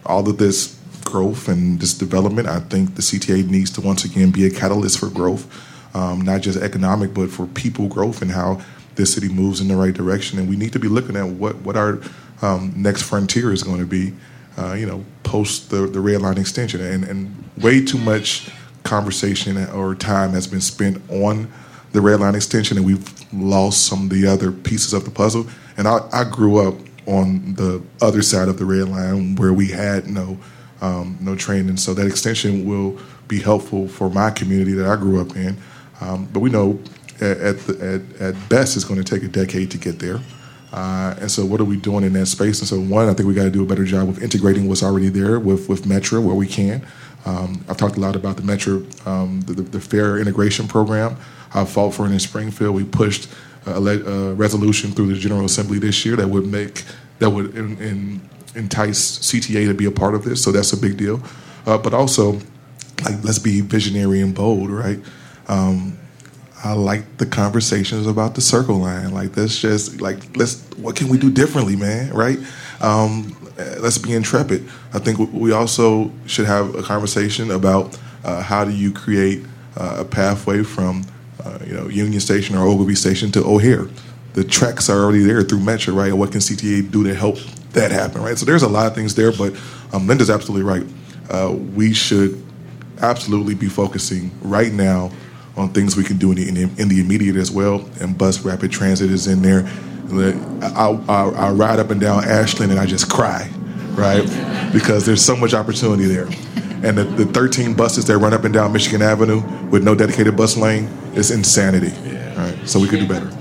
all of this growth and this development. I think the CTA needs to once again be a catalyst for growth, um, not just economic, but for people growth and how this city moves in the right direction, and we need to be looking at what what our um, next frontier is going to be. Uh, you know, post the the red line extension, and and way too much conversation or time has been spent on the red line extension, and we've lost some of the other pieces of the puzzle. And I, I grew up on the other side of the red line where we had no um, no training, so that extension will be helpful for my community that I grew up in. Um, but we know at at, the, at, at best it's going to take a decade to get there. Uh, and so, what are we doing in that space? And so, one, I think we got to do a better job of integrating what's already there with with Metra where we can. Um, I've talked a lot about the Metra, um, the, the, the, fare integration program. I fought for it in Springfield. We pushed a, a, resolution through the General Assembly this year that would make that would in, in, entice CTA to be a part of this. So that's a big deal. Uh, but also, like, let's be visionary and bold, right? Um, I like the conversations about the circle line. Like, let's just like let's what can we do differently, man? Right? Um, let's be intrepid. I think we also should have a conversation about uh, how do you create uh, a pathway from uh, you know Union Station or Ogilvie Station to O'Hare. The tracks are already there through Metra, right? What can CTA do to help that happen, right? So there's a lot of things there, but um, Lynda's absolutely right. Uh, we should absolutely be focusing right now on things we can do in the, in the, in the immediate as well. And bus rapid transit is in there. I, I, I ride up and down Ashland and I just cry, right? Because there's so much opportunity there. And the, the 13 buses that run up and down Michigan Avenue with no dedicated bus lane is insanity. Right? So we could do better.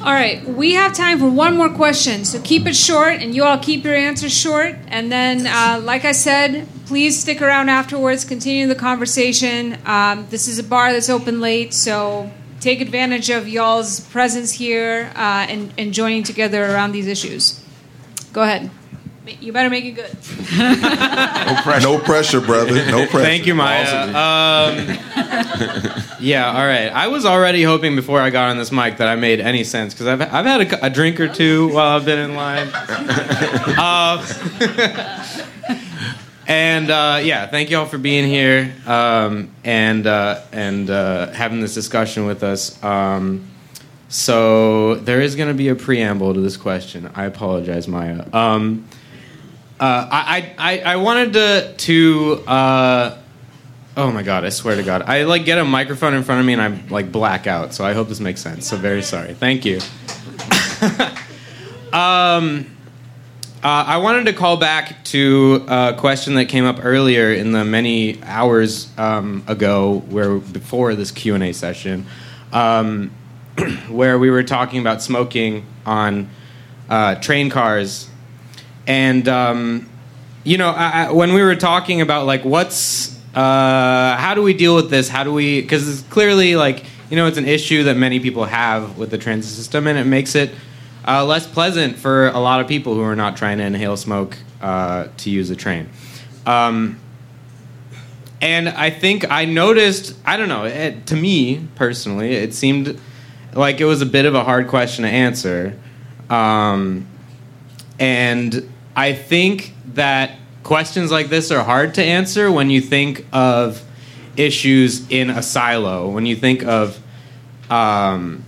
All right, we have time for one more question, so keep it short, and you all keep your answers short. And then, uh, like I said, please stick around afterwards, continue the conversation. Um, this is a bar that's open late, so take advantage of y'all's presence here uh, and, and joining together around these issues. Go ahead. You better make it good. no, pressure. no pressure, brother. No pressure. Thank you, Maya. Um, yeah, all right. I was already hoping before I got on this mic that I made any sense because I've, I've had a, a, drink or two while I've been in line. Uh, and uh, yeah, thank you all for being here um, and uh, and uh, having this discussion with us. Um, so there is going to be a preamble to this question. I apologize, Maya. Um, uh, I, I I wanted to to. Uh, oh my god! I swear to God, I like get a microphone in front of me and I like black out. So I hope this makes sense. So very sorry. Thank you. um. Uh, I wanted to call back to a question that came up earlier in the many hours um, ago, where before this Q and A session, um, where we were talking about smoking on uh, train cars, and um, you know, I, I, when we were talking about like what's uh, how do we deal with this? How do we? Because it's clearly like you know, it's an issue that many people have with the transit system, and it makes it uh, less pleasant for a lot of people who are not trying to inhale smoke uh, to use a train. Um, and I think I noticed, I don't know, it, to me personally, it seemed like it was a bit of a hard question to answer. Um, and I think that questions like this are hard to answer when you think of issues in a silo, when you think of um,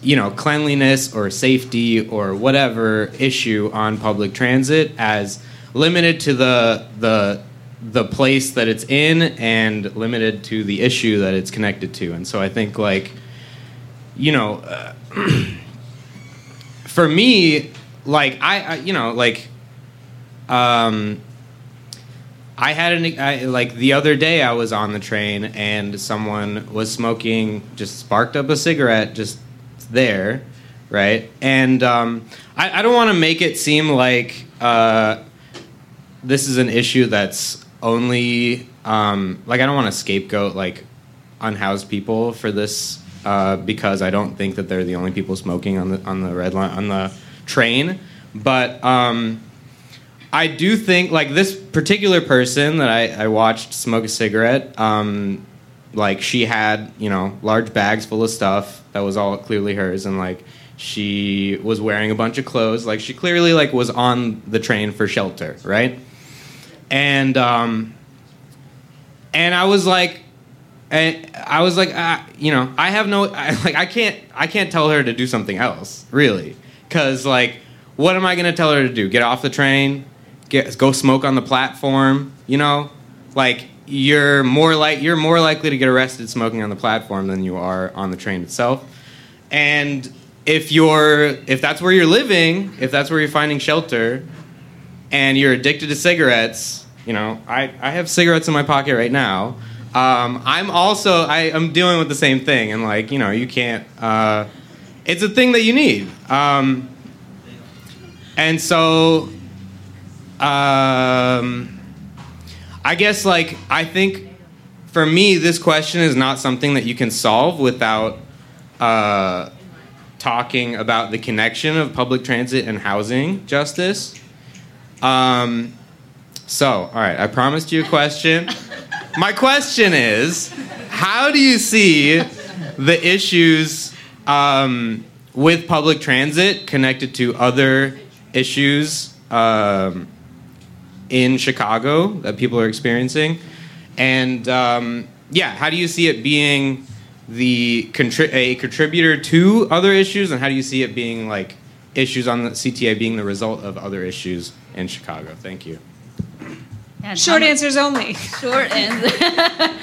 you know cleanliness or safety or whatever issue on public transit as limited to the the the place that it's in and limited to the issue that it's connected to. And so i think like you know uh, for me like I, I, you know like um I had an I, like the other day I was on the train and someone was smoking just sparked up a cigarette just there, right? And um, I, I, don't want to make it seem like uh, this is an issue that's only um, like I don't want to scapegoat like unhoused people for this uh, because I don't think that they're the only people smoking on the on the red line on the train, but. Um, I do think like this particular person that I, I watched smoke a cigarette. Um, like she had you know large bags full of stuff that was all clearly hers and like she was wearing a bunch of clothes like she clearly like was on the train for shelter right and um and i was like and I was like, you know, I have no, I, like, I can't, I can't tell her to do something else, really, because like, what am I going to tell her to do? Get off the train, get go smoke on the platform, you know, like you're more like you're more likely to get arrested smoking on the platform than you are on the train itself, and if you're if that's where you're living, if that's where you're finding shelter, and you're addicted to cigarettes, you know, I, I have cigarettes in my pocket right now. Um, I'm also I am dealing with the same thing, and like you know, you can't. Uh, it's a thing that you need, um, and so um, I guess like I think for me, this question is not something that you can solve without uh, talking about the connection of public transit and housing justice. Um, so, all right, I promised you a question. My question is how do you see the issues um, with public transit connected to other issues um, in Chicago that people are experiencing? And um, yeah, how do you see it being the contri- a contributor to other issues, and how do you see it being like issues on the CTA being the result of other issues in Chicago? Thank you. Yeah, Short Tom- answers only. Short answer.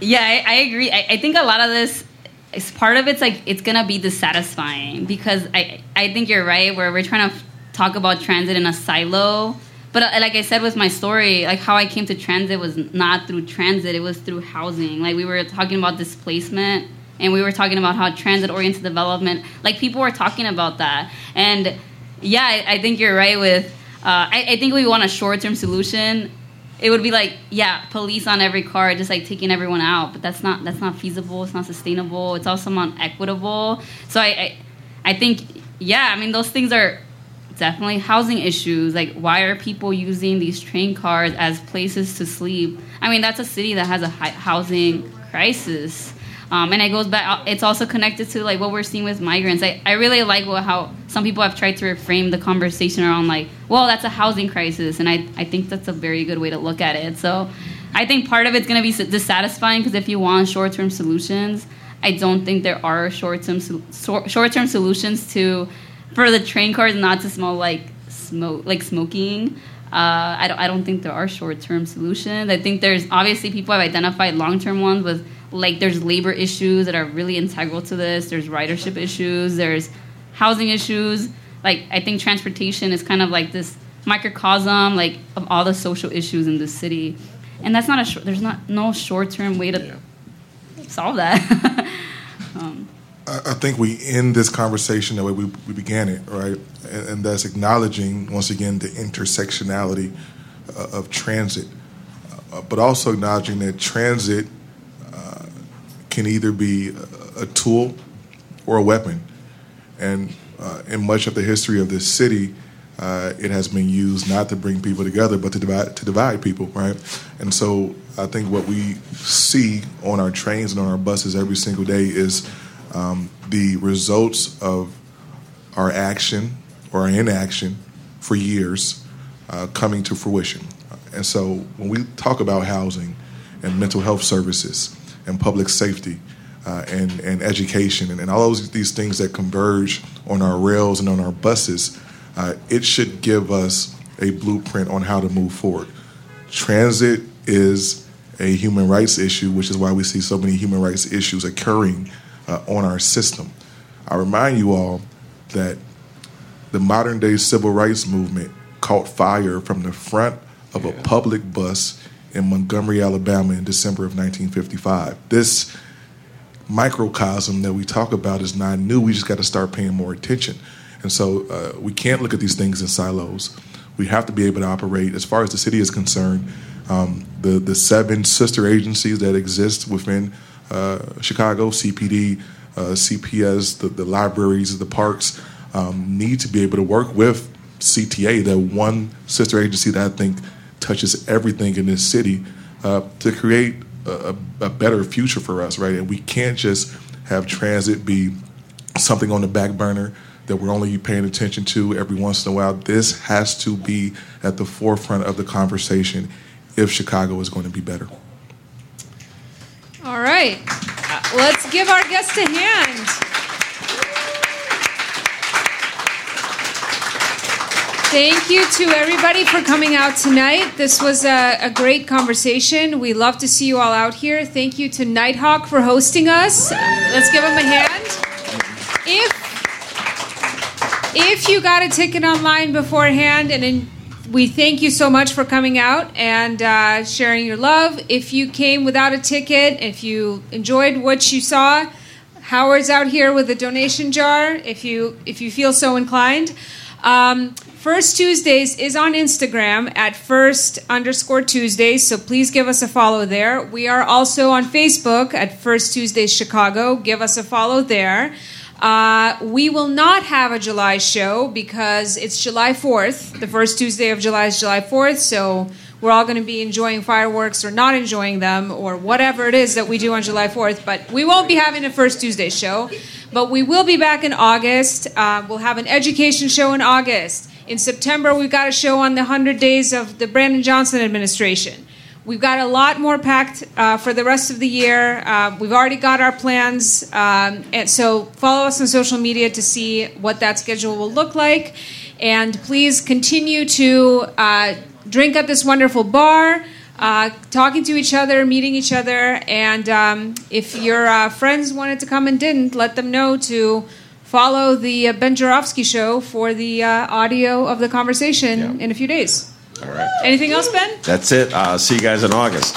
yeah, I, I agree. I, I think a lot of this is part of it's like it's gonna be dissatisfying because I I think you're right where we're trying to f- talk about transit in a silo. But uh, like I said with my story, like how I came to transit was not through transit; it was through housing. Like we were talking about displacement, and we were talking about how transit-oriented development. Like people were talking about that, and yeah, I, I think you're right with. Uh, I, I think we want a short-term solution it would be like yeah police on every car just like taking everyone out but that's not that's not feasible it's not sustainable it's also not equitable so i i, I think yeah i mean those things are definitely housing issues. Like why are people using these train cars as places to sleep? I mean that's a city that has a housing crisis. Um, and it goes back it's also connected to like what we're seeing with migrants. I, I really like what, how some people have tried to reframe the conversation around like well that's a housing crisis and i, I think that's a very good way to look at it. So i think part of it's going to be dissatisfying because if you want short-term solutions i don't think there are short-term sol- short-term solutions to for the train cars not to smell like smoke like smoking uh, I, don't, I don't think there are short-term solutions. I think there's obviously people have identified long-term ones with like there's labor issues that are really integral to this. There's ridership issues. There's housing issues. Like i think transportation is kind of like this microcosm like of all the social issues in the city. And that's not a short there's not no short-term way to solve that. Um, I think we end this conversation the way we, we began it, right? And, and that's acknowledging, once again, the intersectionality uh, of transit, uh, but also acknowledging that transit uh, can either be a, a tool or a weapon. And uh, in much of the history of this city, uh, it has been used not to bring people together, but to divide to divide people, right? And so I think what we see on our trains and on our buses every single day is um, the results of our action or our inaction for years uh, coming to fruition. And so when we talk about housing and mental health services and public safety uh, and, and education and, and all those, these things that converge on our rails and on our buses, uh, it should give us a blueprint on how to move forward. Transit is a human rights issue, which is why we see so many human rights issues occurring uh, on our system. I remind you all that the modern day civil rights movement caught fire from the front of a public bus in Montgomery, Alabama in December of 1955. This microcosm that we talk about is not new. We just got to start paying more attention. And so uh, we can't look at these things in silos. We have to be able to operate, as far as the city is concerned, um, the, the seven sister agencies that exist within Chicago, CPD, uh, CPS, the, the libraries, the parks, um, need to be able to work with CTA, that one sister agency that I think touches everything in this city, uh, to create a, a better future for us, right? And we can't just have transit be something on the back burner that we're only paying attention to every once in a while. This has to be at the forefront of the conversation if Chicago is going to be better. All right. Let's give our guest a hand. Thank you to everybody for coming out tonight. This was a, a, great conversation. We love to see you all out here. Thank you to Nighthawk for hosting us. Let's give them a hand. If if you got a ticket online beforehand, and in, we thank you so much for coming out and uh, sharing your love. If you came without a ticket, if you enjoyed what you saw, Howard's out here with a donation jar. If you if you feel so inclined. Um, First Tuesdays is on Instagram at first underscore Tuesdays, so please give us a follow there. We are also on Facebook at First Tuesdays Chicago. Give us a follow there. Uh, we will not have a July show because it's July 4th. The first Tuesday of July is July 4th, so we're all going to be enjoying fireworks or not enjoying them or whatever it is that we do on July 4th. But we won't be having a first Tuesday show. But we will be back in August. Uh, we'll have an education show in August. In September, we've got a show on the 100 days of the Brandon Johnson administration. We've got a lot more packed uh, for the rest of the year. Uh, we've already got our plans. Um, and so follow us on social media to see what that schedule will look like. And please continue to uh, drink at this wonderful bar. Uh, talking to each other, meeting each other, and um, if your uh, friends wanted to come and didn't, let them know to follow the uh, Ben Joravsky show for the uh, audio of the conversation yeah. in a few days. All right. Anything else, Ben? That's it. Uh, see you guys in August.